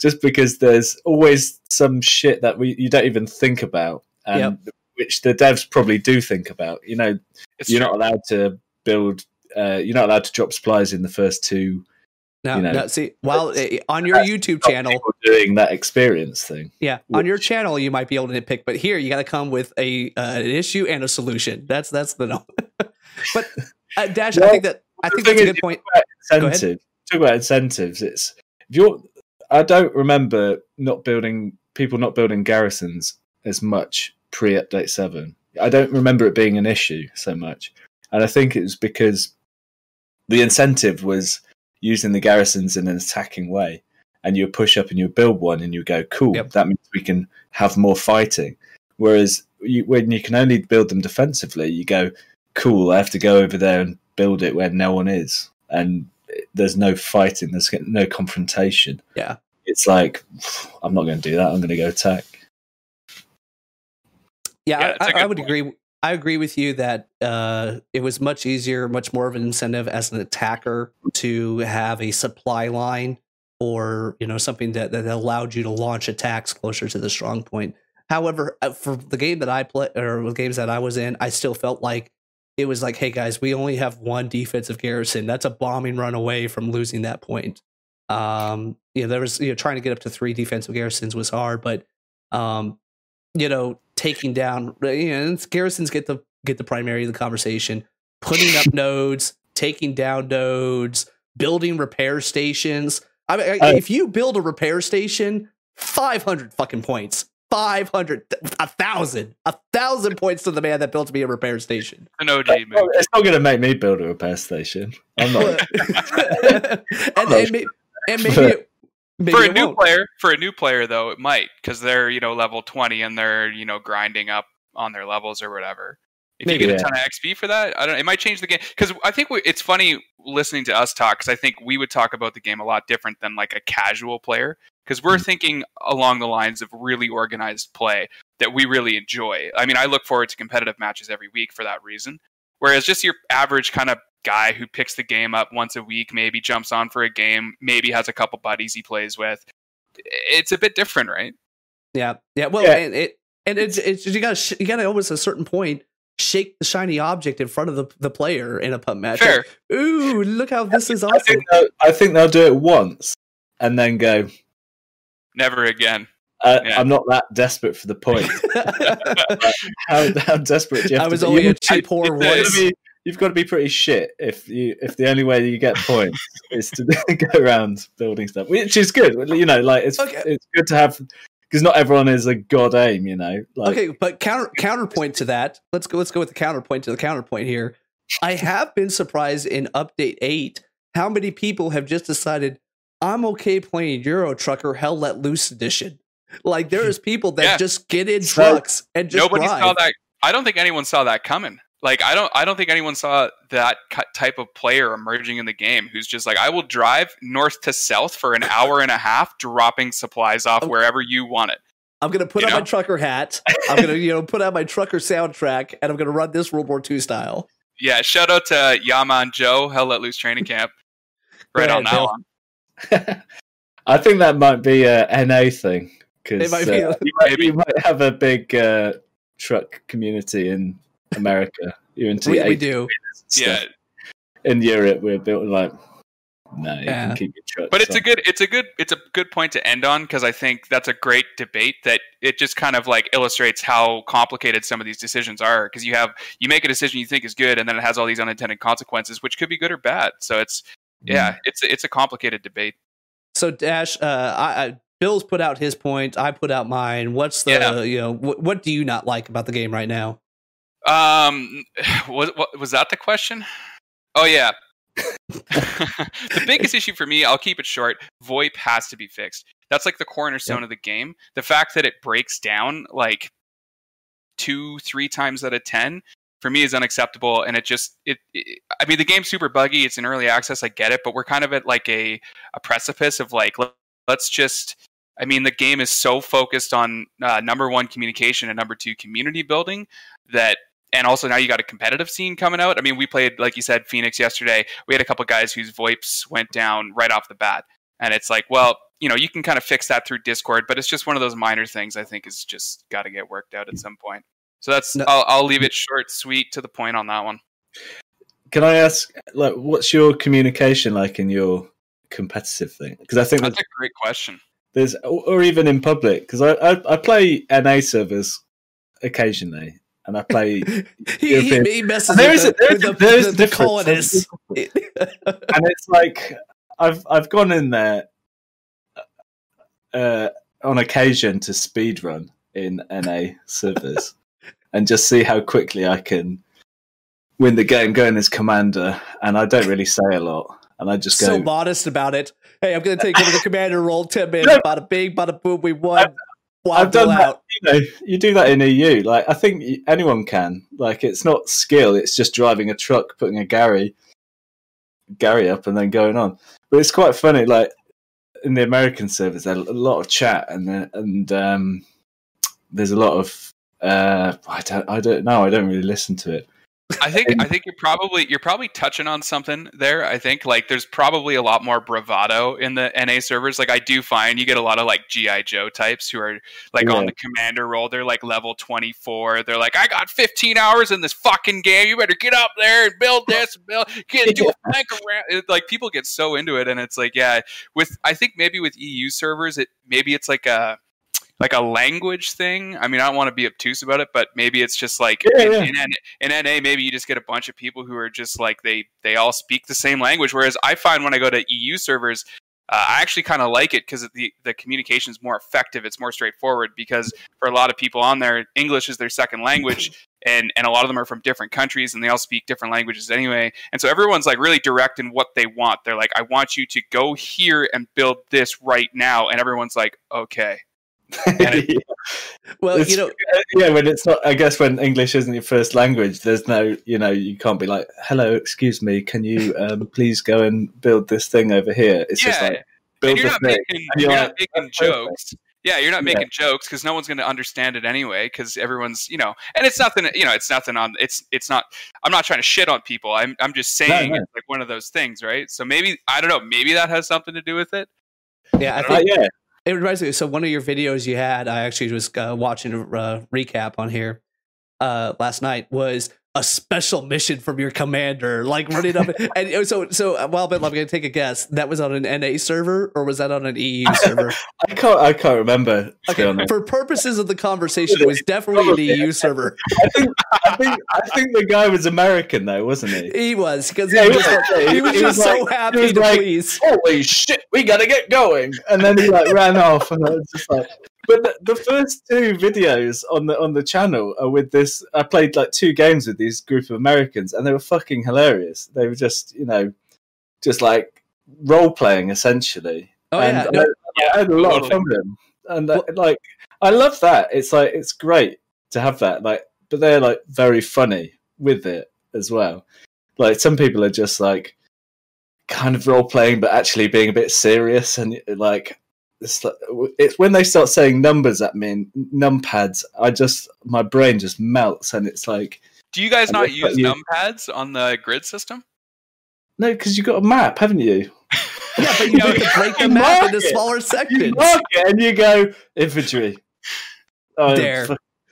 just because there's always some shit that we you don't even think about, and which the devs probably do think about. You know,
It's
you're
true.
not allowed to build, uh, you're not allowed to drop supplies in the first two.
No,
you know,
no, see, while uh, on your YouTube channel,
doing that experience thing.
yeah, on your channel you might be able to nitpick, but here you got to come with a uh, an issue and a solution. That's that's the no. but uh, Dash, I think that I think that's a good point.
About
Go ahead.
incentive. Talk about incentives. It's if you're. I don't remember not building people not building garrisons as much pre update seven. I don't remember it being an issue so much, and I think it was because the incentive was using the garrisons in an attacking way, and you push up and you build one, and you go, "Cool,
Yep.
that means we can have more fighting." Whereas you, when you can only build them defensively, you go, "Cool, I have to go over there and build it where no one is," and there's no fighting, there's no confrontation.
Yeah.
It's like I'm not going to do that. I'm going to go attack.
Yeah,
Yeah, it's a
I, I, I would
point.
agree. I agree with you that uh, it was much easier, much more of an incentive as an attacker to have a supply line or you know something that, that allowed you to launch attacks closer to the strong point. However, uh, for the game that I play or the games that I was in, I still felt like it was like, hey guys, we only have one defensive garrison. That's a bombing run away from losing that point. Um, you know, there was you know trying to get up to three defensive garrisons was hard, but um, you know, taking down uh, you know, garrisons get the get the primary of the conversation, putting up nodes, taking down nodes, building repair stations. I mean, I-
Oh.
if you build a repair station, five hundred fucking points. 500 a thousand a thousand points to the man that built me a repair station
An OG
Well,
move.
it's not going to make me build a repair station. I'm not.
and, and, may- and maybe it, maybe
for a new
won't.
player, for a new player though, it might because they're you know level twenty and they're you know grinding up on their levels or whatever. If
Maybe.
you get a ton of XP for that, I don't. know. It might change the game because I think we, it's funny listening to us talk because I think we would talk about the game a lot different than like a casual player because we're
Mm.
thinking along the lines of really organized play that we really enjoy. I mean, I look forward to competitive matches every week for that reason. Whereas just your average kind of guy who picks the game up once a week, maybe jumps on for a game, maybe has a couple buddies he plays with. It's a bit different, right?
Yeah, yeah. Well,
Yeah.
and it and it's it's you got to sh- you got to almost a certain point shake the shiny object in front of the the player in a pub match.
Fair.
Like, Ooh, look how this is
I
awesome.
think, they'll, I think they'll do it once and then go.
Never again.
Uh,
Yeah.
I'm not that desperate for the point. how, how desperate do you have
I was
to be?
only
You-
a cheap
I-
whore
it's a-
you've got
once.
Be- You've got to be pretty shit if you if the only way you get points is to go around building stuff, which is good. You know, like it's
Okay.
it's good to have because not everyone is a god aim. You know, like
okay, but counter counterpoint to that. Let's go. Let's go with the counterpoint to the counterpoint here. I have been surprised in update eight how many people have just decided I'm okay playing Euro Trucker Hell Let Loose edition. Like there is people that
Yeah.
just get in
So-
trucks and just
Nobody
drive.
saw that. I don't think anyone saw that coming. Like I don't. I don't think anyone saw that cu- type of player emerging in the game who's just like, I will drive north to south for an hour and a half, dropping supplies off
Okay.
wherever you want it.
I'm gonna put
You
on my trucker hat. I'm gonna you know put on my trucker soundtrack, and I'm gonna run this World War II style.
Yeah. Shout out to Yaman Joe, Hell Let Loose Training Camp. Right
Go
on that
Bill.
one.
I think that might be a NA thing
It
because
might be a-
you, might, you might have a big uh, truck community in America. You're into
we, we do.
Yeah.
In Europe, we're built like no, you
Yeah.
can keep your trucks.
but it's a good it's a good it's a good point to end on because i think that's a great debate that it just kind of like illustrates how complicated some of these decisions are because you have you make a decision you think is good and then it has all these unintended consequences which could be good or bad so it's yeah it's it's a complicated debate
So Dash, uh, I, I, Bill's put out his point. I put out mine. What's the
Yeah.
you know wh- what do you not like about the game right now?
Um was was that the question? Oh yeah. The biggest issue for me i'll keep it short voip has to be fixed. That's like the cornerstone of the game. The fact that it breaks down like two, three times out of ten for me is unacceptable and it just it, it, i mean the game's super buggy it's in early access i get it but we're kind of at like a, a precipice of like let, us just i mean the game is so focused on uh, number one communication and number two community building that and also now you got a competitive scene coming out i mean we played like you said phoenix yesterday we had a couple guys whose voips went down right off the bat and it's like well you know you can kind of fix that through discord but it's just one of those minor things i think is just got to get worked out at some point so that's no. I'll, I'll leave it short, sweet, to the point on that one.
Can I ask, like, what's your communication like in your competitive thing? Because I think
that's, that's a great question.
There's, or even in public, because I, I, I play NA servers occasionally, and I play.
he, he, he messes there is the, there is the, the colonists,
and it's like I've I've gone in there uh, on occasion to speed run in NA servers, and just see how quickly I can win the game going as commander. And I don't really say a lot. And I just go
so modest about it. Hey, I'm going to take over the commander role. Ten minutes, bada bing, bada boom. We won. I've,
I've done that. You know, you do that in EU. Like I think anyone can. Like it's not skill. It's just driving a truck, putting a Gary, Gary up, and then going on. But it's quite funny. Like in the American servers, there's a lot of chat, and and um, there's a lot of uh, I don't. I don't know. I don't really listen to it.
I think I think you're probably you're probably touching on something there. I think like there's probably a lot more bravado in the NA servers. Like I do find you get a lot of like GI Joe types who are like yeah. on the commander role. They're like level 24. They're like, I got 15 hours in this fucking game. You better get up there and build this and build get do a flank around. It, like people get so into it, and it's like yeah. With I think maybe with EU servers, it maybe it's like a like a language thing. I mean, I don't want to be obtuse about it, but maybe it's just like yeah, in, yeah. In, in, NA, maybe you just get a bunch of people who are just like they they all speak the same language. Whereas I find when I go to EU servers, uh, I actually kind of like it because the the communication is more effective. It's more straightforward because for a lot of people on there, English is their second language. And, and a lot of them are from different countries and they all speak different languages anyway. And so everyone's like really direct in what they want. They're like, I want you to go here and build this right now. And everyone's like, okay
yeah. Well, it's, you know, yeah, when it's not, I guess when English isn't your first language, there's no, you know, you can't be like, "Hello, excuse me, can you um, please go and build this thing over here?" It's yeah. just like build
and you're
not
thing. Making, you're, you're, not making jokes. Yeah, you're not making yeah. jokes because no one's going to understand it anyway. Because everyone's, you know, and it's nothing. You know, it's nothing on. It's it's not. I'm not trying to shit on people. I'm I'm just saying no, no. it's like one of those things, right? So maybe I don't know. Maybe that has something to do with it.
Yeah, I think. Uh, yeah, it reminds me. So one of your videos you had, I actually was uh, watching a uh, recap on here uh, last night. Was a special mission from your commander, like running up. and so, so uh, well, but I'm going to take a guess. That was on an NA server, or was that on an EU server?
I can't. I can't remember.
Okay. For purposes of the conversation, it was definitely an EU server.
I think. I think. I think the guy was American, though, wasn't he?
He was because he, yeah, was, he, he was he just was so like, happy to like, please.
Holy shit! We got to get going, and then he like ran off, and I was just like, but the, the, first two videos on the on the channel are with this. I played like two games with these group of Americans, and they were fucking hilarious. They were just you know, just like role playing essentially.
Oh and yeah, no,
I, I, had a lot of fun with them, and uh, like I love that. It's like it's great to have that. Like, but they're like very funny with it as well. Like some people are just like kind of role playing, but actually being a bit serious, and like it's, it's when they start saying numbers at me and numpads i just my brain just melts and it's like
do you guys not use you, numpads on the grid system?
No because you've got a map haven't you?
Yeah but you have to break the map into smaller sections. you
and you go infantry.
Oh, there.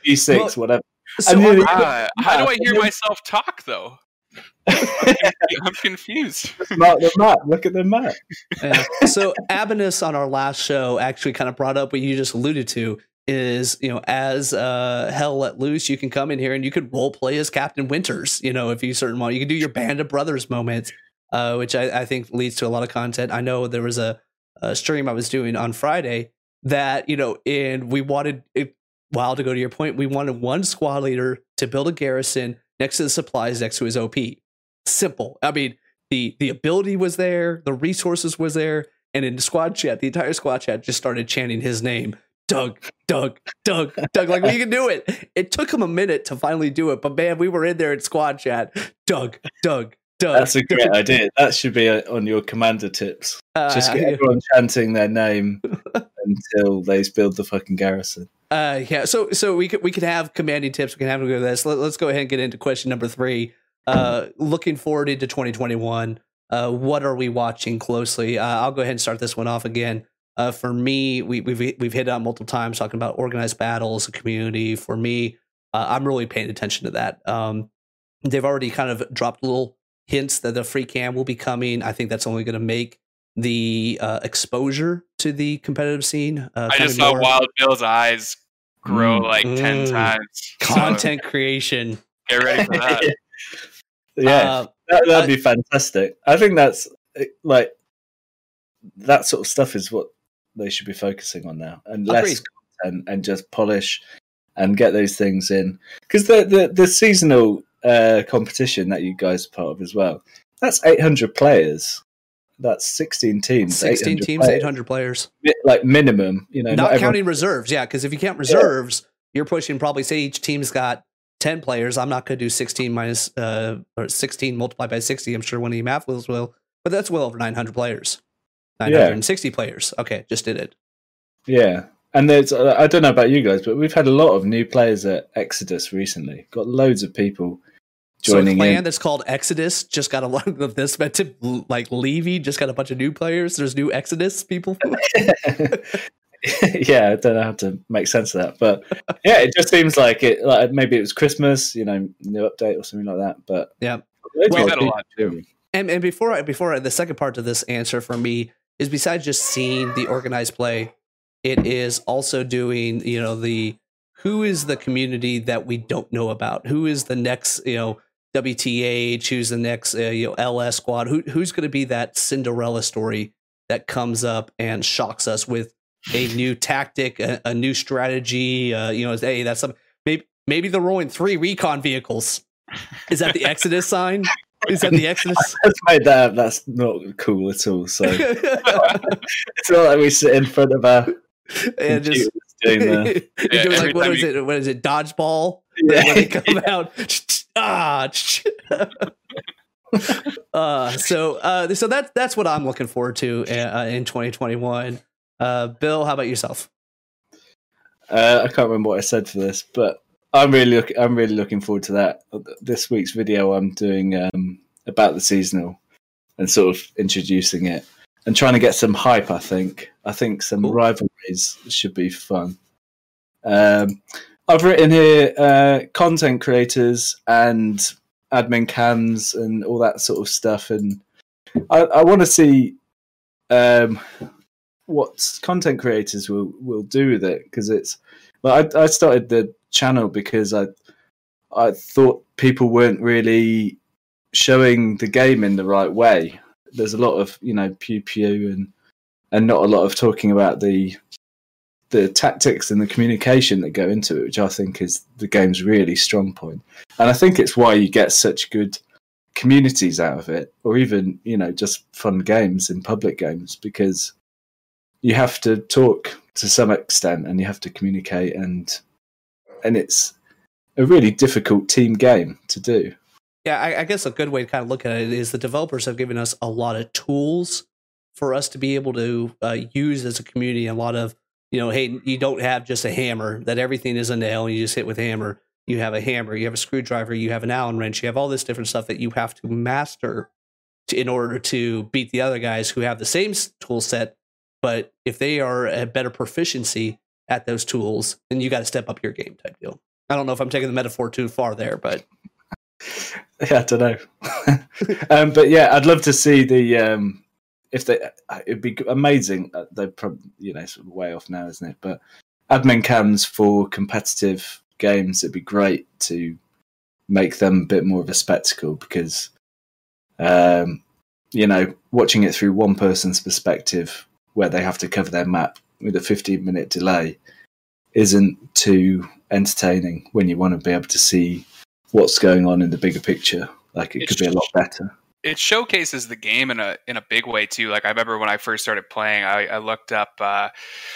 E6 well, whatever.
so uh, how do i hear myself talk though I'm confused.
Not the map. Look at the map.
Yeah. So Abinus on our last show actually kind of brought up what you just alluded to is you know as uh hell let loose you can come in here and you could role play as captain winters you know if you certain want you can do your band of brothers moment uh which I, I think leads to a lot of content i know there was a, a stream i was doing on friday that you know and we wanted it while to go to your point we wanted one squad leader to build a garrison next to the supplies next to his op simple. I mean, the the ability was there, the resources was there, and in the squad chat, the entire squad chat just started chanting his name. Doug, Doug, Doug, Doug. Like we can do it. It took him a minute to finally do it, but man, we were in there in squad chat. Doug, Doug, Doug.
That's a great idea. That should be uh on your commander tips.
Uh,
Just get everyone chanting their name until they build the fucking garrison.
Uh, yeah. So so we could we could have commanding tips. We can have a go this. Let, us go ahead and get into question number three. Uh, looking forward into 2021. Uh, what are we watching closely? Uh, I'll go ahead and start this one off again. Uh, for me, we, we've we've hit it on multiple times talking about organized battles, a community. For me, uh, I'm really paying attention to that. Um, they've already kind of dropped little hints that the free cam will be coming. I think that's only going to make the uh, exposure to the competitive scene. Uh,
I just saw more. Wild Bill's eyes grow like mm. 10 times.
Content so creation.
Get ready for that.
yeah, uh, that, would be fantastic. I think that's like that sort of stuff is what they should be focusing on now, and less agreed. content and just polish and get those things in because the, the the seasonal uh, competition that you guys are part of as well. That's 800 players. That's 16 teams.
16 teams, players. 800 players.
Like minimum, you know.
Not, not counting everyone... reserves, yeah. Because if you count reserves, yeah. you're pushing probably say each team's got 10 players. I'm not going to do 16 minus uh, or 16 multiplied by 60. I'm sure one of you math wills will, but that's well over 900 players. 960 yeah. players. Okay, just did it.
Yeah. And there's, uh, I don't know about you guys, but we've had a lot of new players at Exodus recently. Got loads of people joining
so a clan
in.
that's called Exodus just got a lot of this. But to, like Levy just got a bunch of new players. There's new Exodus people.
yeah, I don't know how to make sense of that, but yeah, it just seems like it. Like maybe it was Christmas, you know, new update or something like that. But
yeah,
we had a lot too.
And and before I before I, the second part of this answer for me is besides just seeing the organized play, it is also doing you know the who is the community that we don't know about, who is the next you know WTH, who's the next uh, you know LS squad, who who's going to be that Cinderella story that comes up and shocks us with a new tactic, a, a new strategy. Uh, you know, hey, that's some maybe maybe they're rolling three recon vehicles. Is that the Exodus sign? Is that the Exodus?
That's made that. That's not cool at all. So it's not like we sit in front of our
and just doing, the, yeah, doing like what is you... it? What is it? Dodgeball. Yeah. When they come out, ah. uh, so uh, so that's that's what I'm looking forward to uh, in 2021. Uh, Bill, how about yourself?
Uh, I can't remember what I said for this, but I'm really look, I'm really looking forward to that. This week's video I'm doing um, about the seasonal and sort of introducing it and trying to get some hype. I think I think some Ooh. Should be fun. Um, I've written here uh, content creators and admin cams and all that sort of stuff, and I, I want to see um, what content creators will will do with it because it's well, I, I started the channel because I I thought people weren't really showing the game in the right way. There's a lot of you know pew pew and and not a lot of talking about the the tactics and the communication that go into it, which I think is the game's really strong point. And I think it's why you get such good communities out of it, or even you know just fun games in public games because you have to talk to some extent and you have to communicate and and it's a really difficult team game to do.
Yeah, I, I, guess a good way to kind of look at it is the developers have given us a lot of tools for us to be able to uh, use as a community. A lot of you know, hey, you don't have just a hammer that everything is a nail and you just hit with hammer. You have a hammer, you have a screwdriver, you have an Allen wrench, you have all this different stuff that you have to master to, in order to beat the other guys who have the same tool set. But if they are a better proficiency at those tools, then you got to step up your game type deal. I don't know if I'm taking the metaphor too far there, but
yeah, I don't know. um, but yeah, I'd love to see the um, if they. It'd be amazing. Uh, they're probably you know sort of way off now, isn't it? But admin cams for competitive games, it'd be great to make them a bit more of a spectacle because, um, you know, watching it through one person's perspective where they have to cover their map with a 15 minute delay isn't too entertaining when you want to be able to see what's going on in the bigger picture. Like it it's, could be a lot better.
It showcases the game in a in a big way too. Like I remember when I first started playing, I, I looked up uh,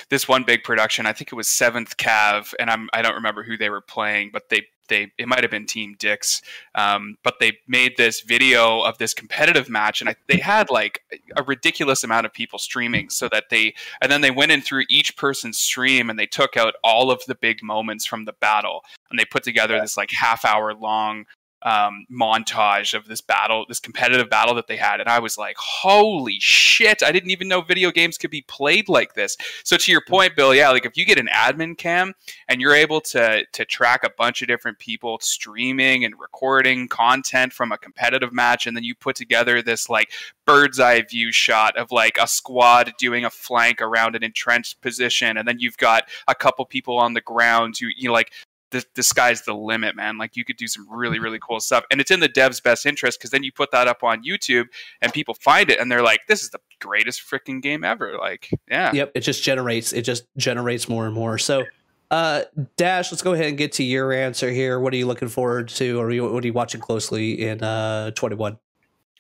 this one big production. I think it was Seventh Cav, and I'm I don't remember who they were playing, but they they it might have been Team Dix, um, but they made this video of this competitive match, and I, they had like a ridiculous amount of people streaming, so that they and then they went in through each person's stream and they took out all of the big moments from the battle, and they put together this like half hour long um, montage of this battle, this competitive battle that they had, and I was like, "Holy shit! I didn't even know video games could be played like this." So, to your point, Bill, yeah, like if you get an admin cam and you're able to to track a bunch of different people streaming and recording content from a competitive match, and then you put together this like bird's eye view shot of like a squad doing a flank around an entrenched position, and then you've got a couple people on the ground who you know like the, sky's the limit, man. Like you could do some really, really cool stuff. And it's in the dev's best interest because then you put that up on YouTube and people find it and they're like, this is the greatest freaking game ever. Like, yeah.
Yep. It just generates, it just generates more and more. So, uh, Dash, let's go ahead and get to your answer here. What are you looking forward to or what are you watching closely in uh, 21?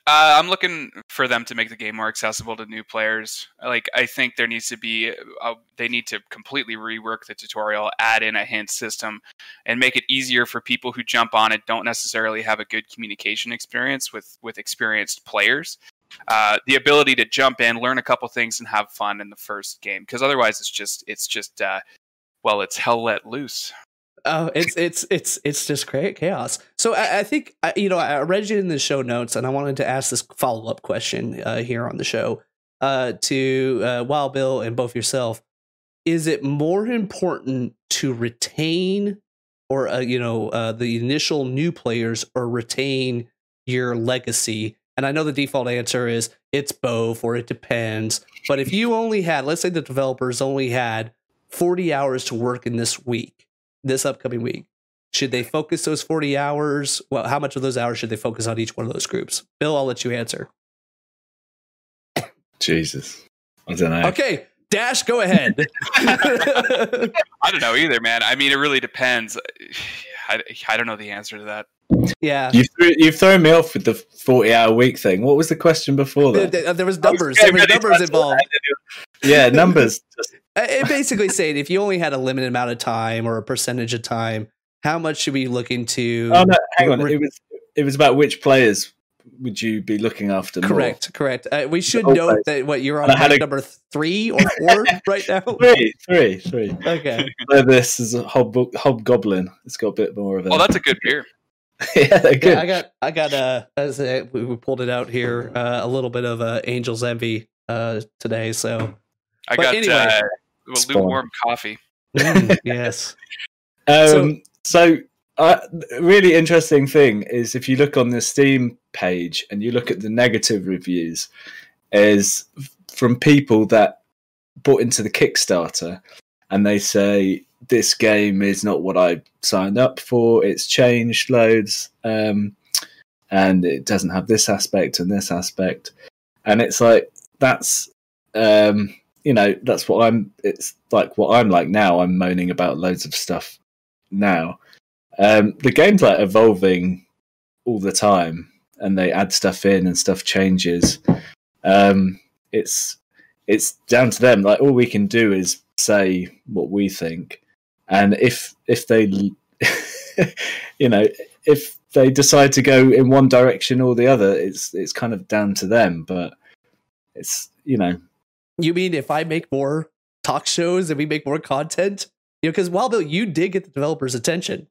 Uh, I'm looking for them to make the game more accessible to new players. Like, I think there needs to be, uh, they need to completely rework the tutorial, add in a hint system, and make it easier for people who jump on it don't necessarily have a good communication experience with with experienced players. Uh, the ability to jump in, learn a couple things, and have fun in the first game, because otherwise, it's just it's just uh, well, it's hell let loose.
Oh, it's it's it's it's just great chaos. So I, I think I, you know I read it in the show notes, and I wanted to ask this follow up question uh, here on the show uh, to uh, Wild Bill and both yourself. Is it more important to retain, or uh, you know, uh, the initial new players, or retain your legacy? And I know the default answer is it's both, or it depends. But if you only had, let's say, the developers only had forty hours to work in this week this upcoming week? Should they focus those 40 hours? Well, how much of those hours should they focus on each one of those groups? Bill, I'll let you answer.
Jesus. I don't know.
Okay, Dash, go ahead.
I don't know either, man. I mean, it really depends. I, I don't know the answer to that.
Yeah.
You've, you've thrown me off with the 40 hour week thing. What was the question before that?
There, there was numbers. There was numbers involved.
Yeah, numbers.
it basically saying if you only had a limited amount of time or a percentage of time, how much should we look into?
Oh no, hang on. It was it was about which players would you be looking after?
Correct, more? correct. Uh, we should note players. that what you're on a, number three or four right now.
Three, three, three.
Okay.
So this is a hob hobgoblin. It's got a bit more of it.
Oh, that's a good beer.
yeah, good.
Yeah, I got, I got. Uh, as a, we pulled it out here, uh, a little bit of uh, Angel's Envy uh, today. So
I but got anyway. Uh, lukewarm coffee.
Mm, yes.
um, so, so uh, really interesting thing is if you look on the Steam page and you look at the negative reviews, is from people that bought into the Kickstarter and they say this game is not what I signed up for. It's changed loads, um, and it doesn't have this aspect and this aspect, and it's like that's um, you know that's what I'm. It's like what I'm like now. I'm moaning about loads of stuff now. Um, the game's like evolving all the time, and they add stuff in and stuff changes. Um, it's it's down to them. Like all we can do is say what we think, and if if they, you know, if they decide to go in one direction or the other, it's it's kind of down to them. But it's you know
you mean if I make more talk shows and we make more content? You know, because Wild Bill, you did get the developers' attention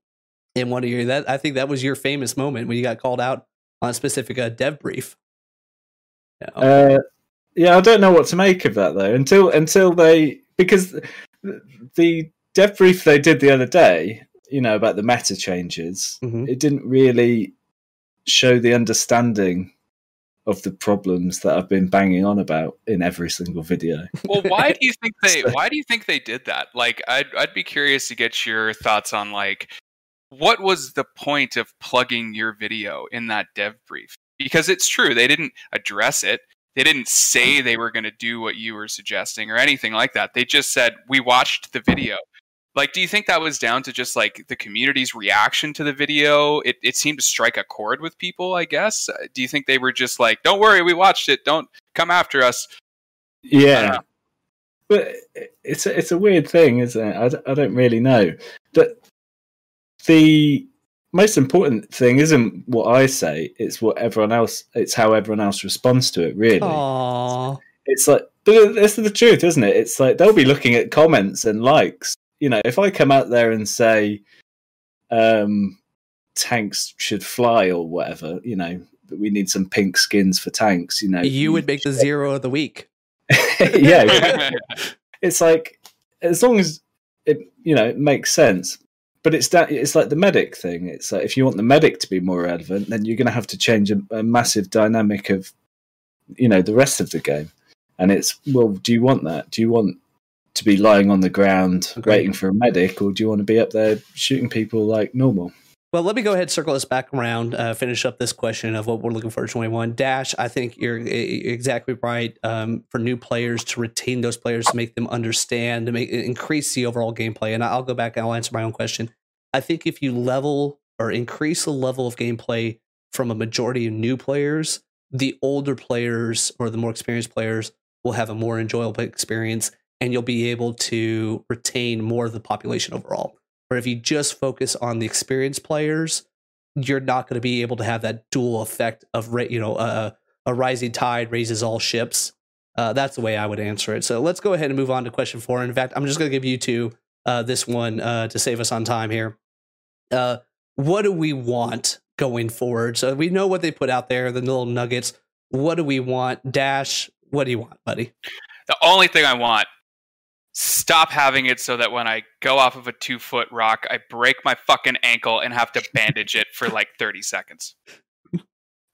in one of your that I think that was your famous moment when you got called out on a specific uh, dev brief.
Yeah. Uh, yeah, I don't know what to make of that though. Until until they because the dev brief they did the other day, you know, about the meta changes, mm-hmm. it didn't really show the understanding of the problems that I've been banging on about in every single video.
Well, why do you think they? so, why do you think they did that? Like, I'd I'd be curious to get your thoughts on like what was the point of plugging your video in that dev brief? Because it's true, they didn't address it. They didn't say they were going to do what you were suggesting or anything like that. They just said we watched the video. Like, do you think that was down to just like the community's reaction to the video? It, it seemed to strike a chord with people, I guess. Uh, Do you think they were just like, don't worry, we watched it, don't come after us?
Yeah, but it's a, it's a weird thing, isn't it? I, d- I don't really know. But the most important thing isn't what I say; it's what everyone else. It's how everyone else responds to it. Really,
Aww.
it's like but this is the truth, isn't it? It's like they'll be looking at comments and likes. You know, if I come out there and say, um, tanks should fly or whatever, you know, that we need some pink skins for tanks. You know,
You would make the zero of the week.
yeah, it's like as long as it you know it makes sense. But it's that it's like the medic thing. It's like if you want the medic to be more relevant then you're going to have to change a, a massive dynamic of you know the rest of the game. And it's well do you want that? Do you want to be lying on the ground
Agreed.
waiting for a medic or do you want to be up there shooting people like normal
Well, let me go ahead and circle this back around, uh, finish up this question of what we're looking for in 21. Dash, I think you're exactly right. Um, for new players to retain those players, to make them understand, to make increase the overall gameplay. And I'll go back and I'll answer my own question. I think if you level or increase the level of gameplay from a majority of new players, the older players or the more experienced players will have a more enjoyable experience and you'll be able to retain more of the population overall. Where if you just focus on the experienced players, you're not going to be able to have that dual effect of you know uh, a rising tide raises all ships. Uh, that's the way I would answer it. So let's go ahead and move on to question four. In fact, I'm just going to give you two uh, this one uh, to save us on time here. Uh, what do we want going forward? So we know what they put out there, the little nuggets. What do we want? Dash, what do you want, buddy?
The only thing I want, stop having it so that when I go off of a two foot rock, I break my fucking ankle and have to bandage it for like 30 seconds.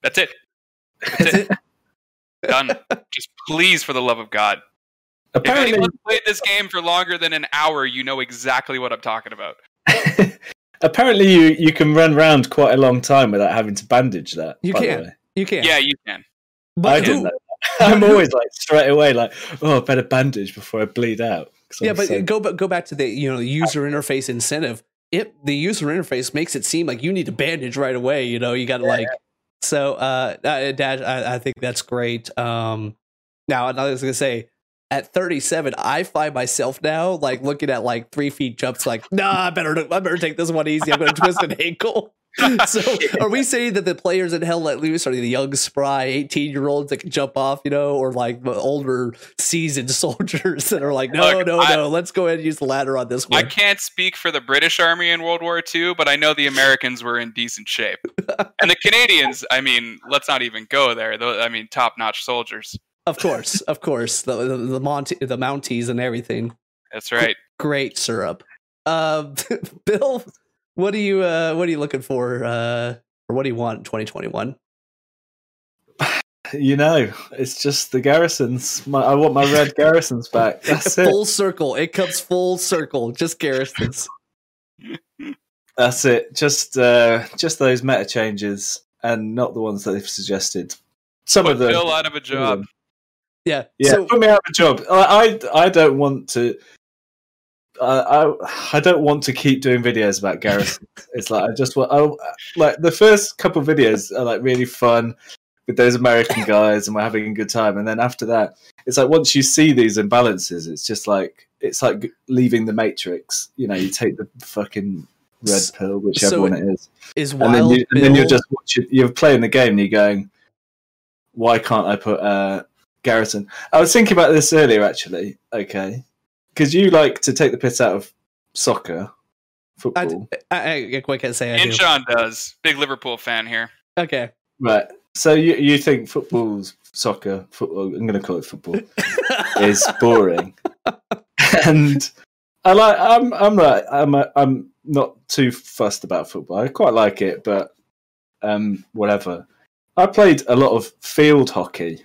That's it. That's it. Done. Just please, for the love of God. If
apparently
anyone's played this game for longer than an hour, you know exactly what I'm talking about.
apparently you you can run around quite a long time without having to bandage that
You can.
way.
You can.
Yeah, you can.
but
I
who-
didn't know that. I'm always like straight away like, oh, I better bandage before I bleed out.
yeah,
I'm
but
so-
go go back to the you know the user interface incentive. It the user interface makes it seem like you need to bandage right away. You know, you got to like. So, uh, uh, Dad, I, I think that's great. Um, now I was gonna say, at 37, I find myself now like looking at like three feet jumps, like, nah, I better I better take this one easy. I'm gonna twist an ankle. so, are we saying that the players in Hell Let Loose are the young, spry 18 year olds that can jump off, you know, or like the older, seasoned soldiers that are like, no,
Look,
no,
I-
no, let's go ahead and use the ladder on this one?
I can't speak for the British Army in World War II, but I know the Americans were in decent shape. And the Canadians, I mean, let's not even go there. I mean, top notch soldiers.
Of course, of course, the the, the, Monty, the Mounties and everything.
That's right.
Great syrup. Uh, Bill, what are you uh, what are you looking for? Uh, or what do you want in 2021?
you know, it's just the garrisons. My, I want my red garrisons back. That's it.
full circle. It comes full circle. Just garrisons.
That's it. Just uh, just those meta changes, and not the ones that they've suggested. Some
Put
of them.
Bill out of a job.
Yeah.
Yeah,
So
put me out of a job. I I, I don't want to. I, I I don't want to keep doing videos about garrisons. it's like I just want. I, like the first couple of videos are like really fun with those American guys, and we're having a good time. And then after that, it's like once you see these imbalances, it's just like it's like leaving the Matrix. You know, you take the fucking red pill, whichever
so
one it is,
is
and then, you, and then you're just watching, you're playing the game and you're going, why can't I put uh, Garrison? I was thinking about this earlier actually. Okay, because you like to take the piss out of soccer,
I,
football,
I, I, I can't say I
And
do.
Sean does. Big Liverpool fan here.
Okay.
right? So you you think football's soccer? Football. I'm going to call it football. is boring, and I like. I'm I'm right. I'm a, I'm not too fussed about football. I quite like it, but um, whatever. I played a lot of field hockey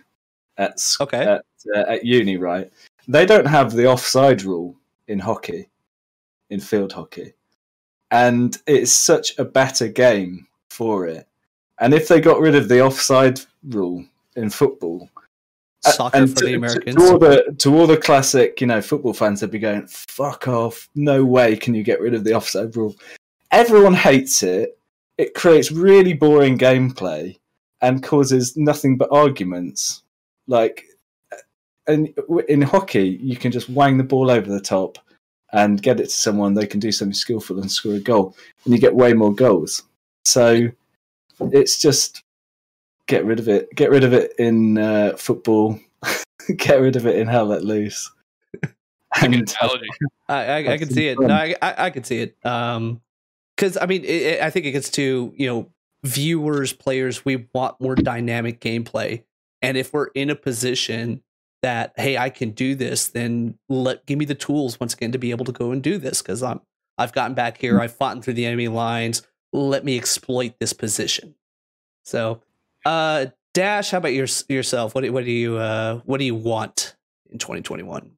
at s-
Okay.
at, uh, at uni. Right, they don't have the offside rule in hockey, in field hockey, and it's such a better game for it. And if they got rid of the offside rule in football, uh,
soccer
And
for
to,
the
to-
Americans.
To all the to all the classic, you know, football fans, they'd be going, "Fuck off! No way can you get rid of the offside rule." Everyone hates it. It creates really boring gameplay and causes nothing but arguments. Like, and in hockey, you can just wang the ball over the top and get it to someone. They can do something skillful and score a goal, and you get way more goals. So it's just get rid of it. Get rid of it in uh, football. get rid of it in Hell Let Loose.
Good
And
analogy.
I, I, I can see it. No, I, I, I can see it. Um, because I mean, it, it- I think it gets to you know viewers, players. We want more dynamic gameplay, and if we're in a position that hey, I can do this, then let give me the tools once again to be able to go and do this because I'm I've gotten back here,
Mm.
I've fought through the enemy lines. Let me exploit this position. So, uh, Dash, how about your, yourself? What do, what do you uh what do you want in 2021?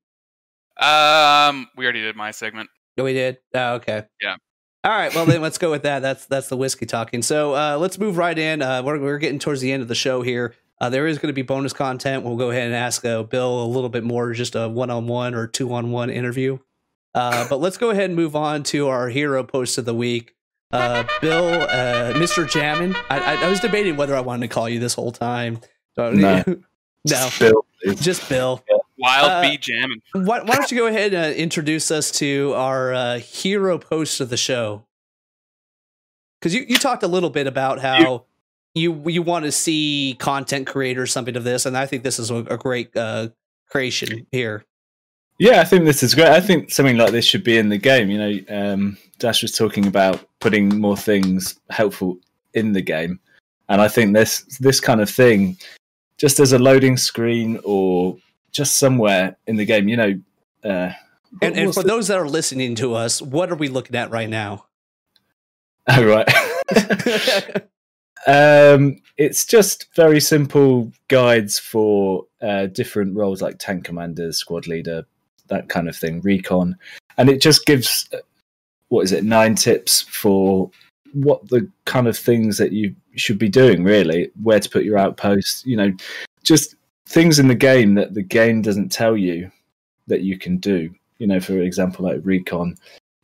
Um, we already did my segment.
Oh, we did. Oh, okay.
Yeah.
All right. Well, then let's go with that. That's that's the whiskey talking. So uh, let's move right in. Uh, we're we're getting towards the end of the show here. Uh, there is going to be bonus content. We'll go ahead and ask uh, Bill a little bit more, just a one on one or two on one interview. Uh, but let's go ahead and move on to our hero post of the week. Uh, Bill, uh, Mr. Jammin. I, I, I was debating whether I wanted to call you this whole time. So-
No.
no,
Bill is-
just Bill.
Wild
Uh,
bee jamming.
Why, why don't you go ahead and uh, introduce us to our uh, hero post of the show? Because you, you talked a little bit about how you you you want to see content creators something of this, and I think this is a, a great uh, creation here.
Yeah, I think this is great. I think something like this should be in the game. You know, um, Dash was talking about putting more things helpful in the game, and I think this this kind of thing, just as a loading screen or just somewhere in the game, you know. Uh,
And, and for
the-
those that are listening to us, what are we looking at right now?
oh right. Um, it's just very simple guides for uh, different roles like tank commander, squad leader, that kind of thing, recon, and it just gives uh, what is it nine tips for what the kind of things that you should be doing, really, where to put your outposts, you know, just things in the game that the game doesn't tell you that you can do. You know, for example, like recon,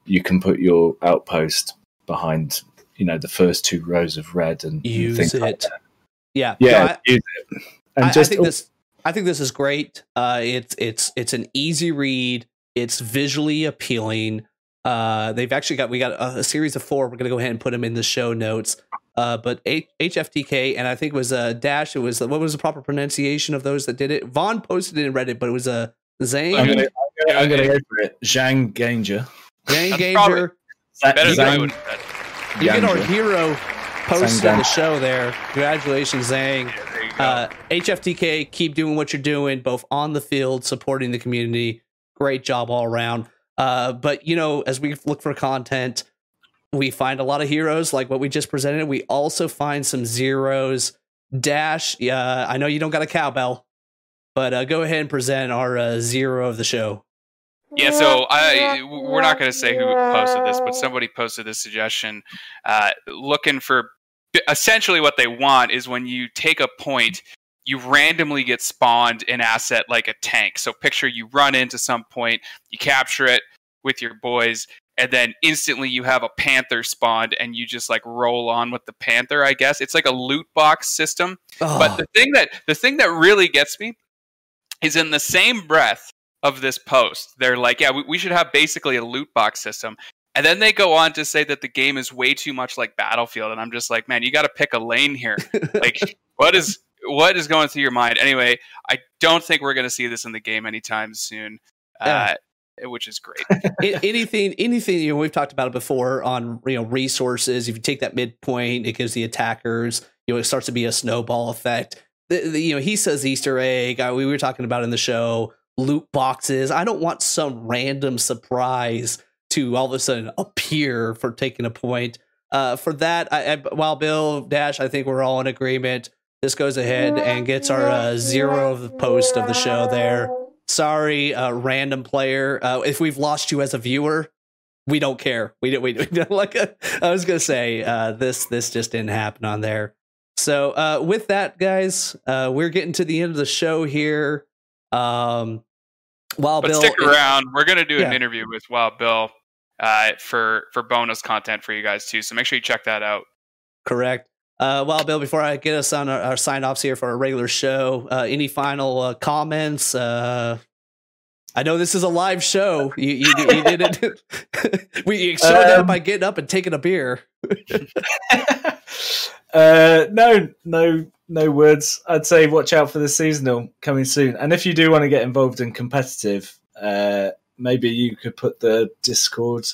you can put your outpost behind you know the first two rows of red and, and
Use
things like
it.
that.
Yeah,
Yeah,
No, I-
use it. And
I,
just
I think this. I think this is great. Uh, it's it's it's an easy read. It's visually appealing. Uh, they've actually got we got a, a series of four. We're gonna go ahead and put them in the show notes. Uh, but H- HFTK and I think it was uh, Dash. It was what was the proper pronunciation of those that did it? Vaughn posted it in Reddit, but it was a uh, Zane
I'm gonna, I'm gonna, I'm gonna go for it. Zhang Ganger.
Zane
That's
Ganger.
probably- Better than
You get our hero post
Zang
of the show there. Congratulations, Zang.
Yeah, there you go.
Uh, HFTK, keep doing what you're doing, both on the field, supporting the community. Great job all around. Uh, but you know, as we look for content, we find a lot of heroes like what we just presented. We also find some zeros. Dash, uh, I know you don't got a cowbell, but uh, go ahead and present our uh, zero of the show.
Yeah, so I we're not going to say who posted this, but somebody posted this suggestion, uh, looking for essentially what they want is when you take a point, you randomly get spawned an asset like a tank. So picture you run into some point, you capture it with your boys, and then instantly you have a panther spawned, and you just like roll on with the panther. I guess it's like a loot box system. But the thing that the thing that really gets me is in the same breath of this post, they're like, "Yeah, we, we should have basically a loot box system." And then they go on to say that the game is way too much like Battlefield, and I'm just like, "Man, you got to pick a lane here. Like, what is what is going through your mind?" Anyway, I don't think we're going to see this in the game anytime soon,
Yeah.
uh, which is great.
Anything anything you know we've talked about it before on you know resources if you take that midpoint it gives the attackers you know it starts to be a snowball effect the, the- you know he says easter egg uh, we were talking about in the show loot boxes i don't want some random surprise to all of a sudden appear for taking a point uh, for that I, I, Wild Bill dash i think we're all in agreement this goes ahead and gets our uh, zero of the post of the show there sorry, uh, random player. Uh, if we've lost you as a viewer, we don't care. We don't. We don't like. I was gonna say uh, this. This just didn't happen on there. So uh, with that, guys, uh, we're getting to the end of the show here. Um, while
But
Bill,
stick around. We're gonna do an
Yeah.
interview with Wild Bill uh, for for bonus content for you guys too. So make sure you check that out.
correct. Uh, well, Bill, before I get us on our, our sign offs here for our regular show, uh, any final uh, comments? Uh, I know this is a live show. You, you, you did it. we you showed that
Um,
by getting up and taking a beer.
uh, no, no, no words. I'd say watch out for the seasonal coming soon. And if you do want to get involved in competitive, uh, maybe you could put the Discord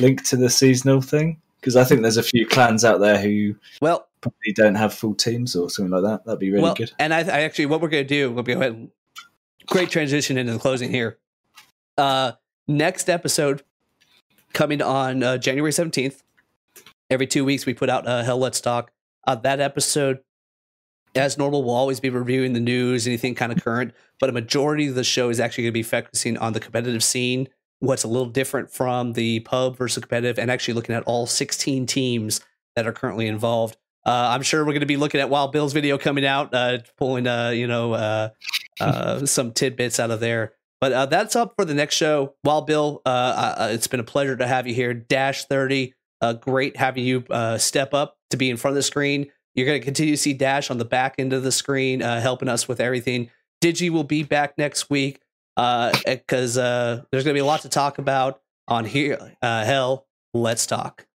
link to the seasonal thing because I think there's a few clans out there who
Well,
probably don't have full teams or something like that. That'd be really
well,
good.
and I, I actually, what we're going to do, we'll go ahead. and- Great transition into the closing here. Uh, next episode coming on uh, January seventeenth. Every two weeks, we put out uh, Hell Let's Talk. Uh, that episode, as normal, we'll always be reviewing the news, anything kind of current. But a majority of the show is actually going to be focusing on the competitive scene, what's a little different from the pub versus competitive, and actually looking at all 16 teams that are currently involved. Uh, I'm sure we're going to be looking at Wild Bill's video coming out, uh, pulling, uh, you know, uh, uh, some tidbits out of there. But uh, that's up for the next show. Wild Bill, uh, uh, it's been a pleasure to have you here. Dash 30, uh, great having you uh, step up to be in front of the screen. You're going to continue to see Dash on the back end of the screen, uh, helping us with everything. Digi will be back next week because uh, there's going to be a lot to talk about on here. Uh, hell, let's talk.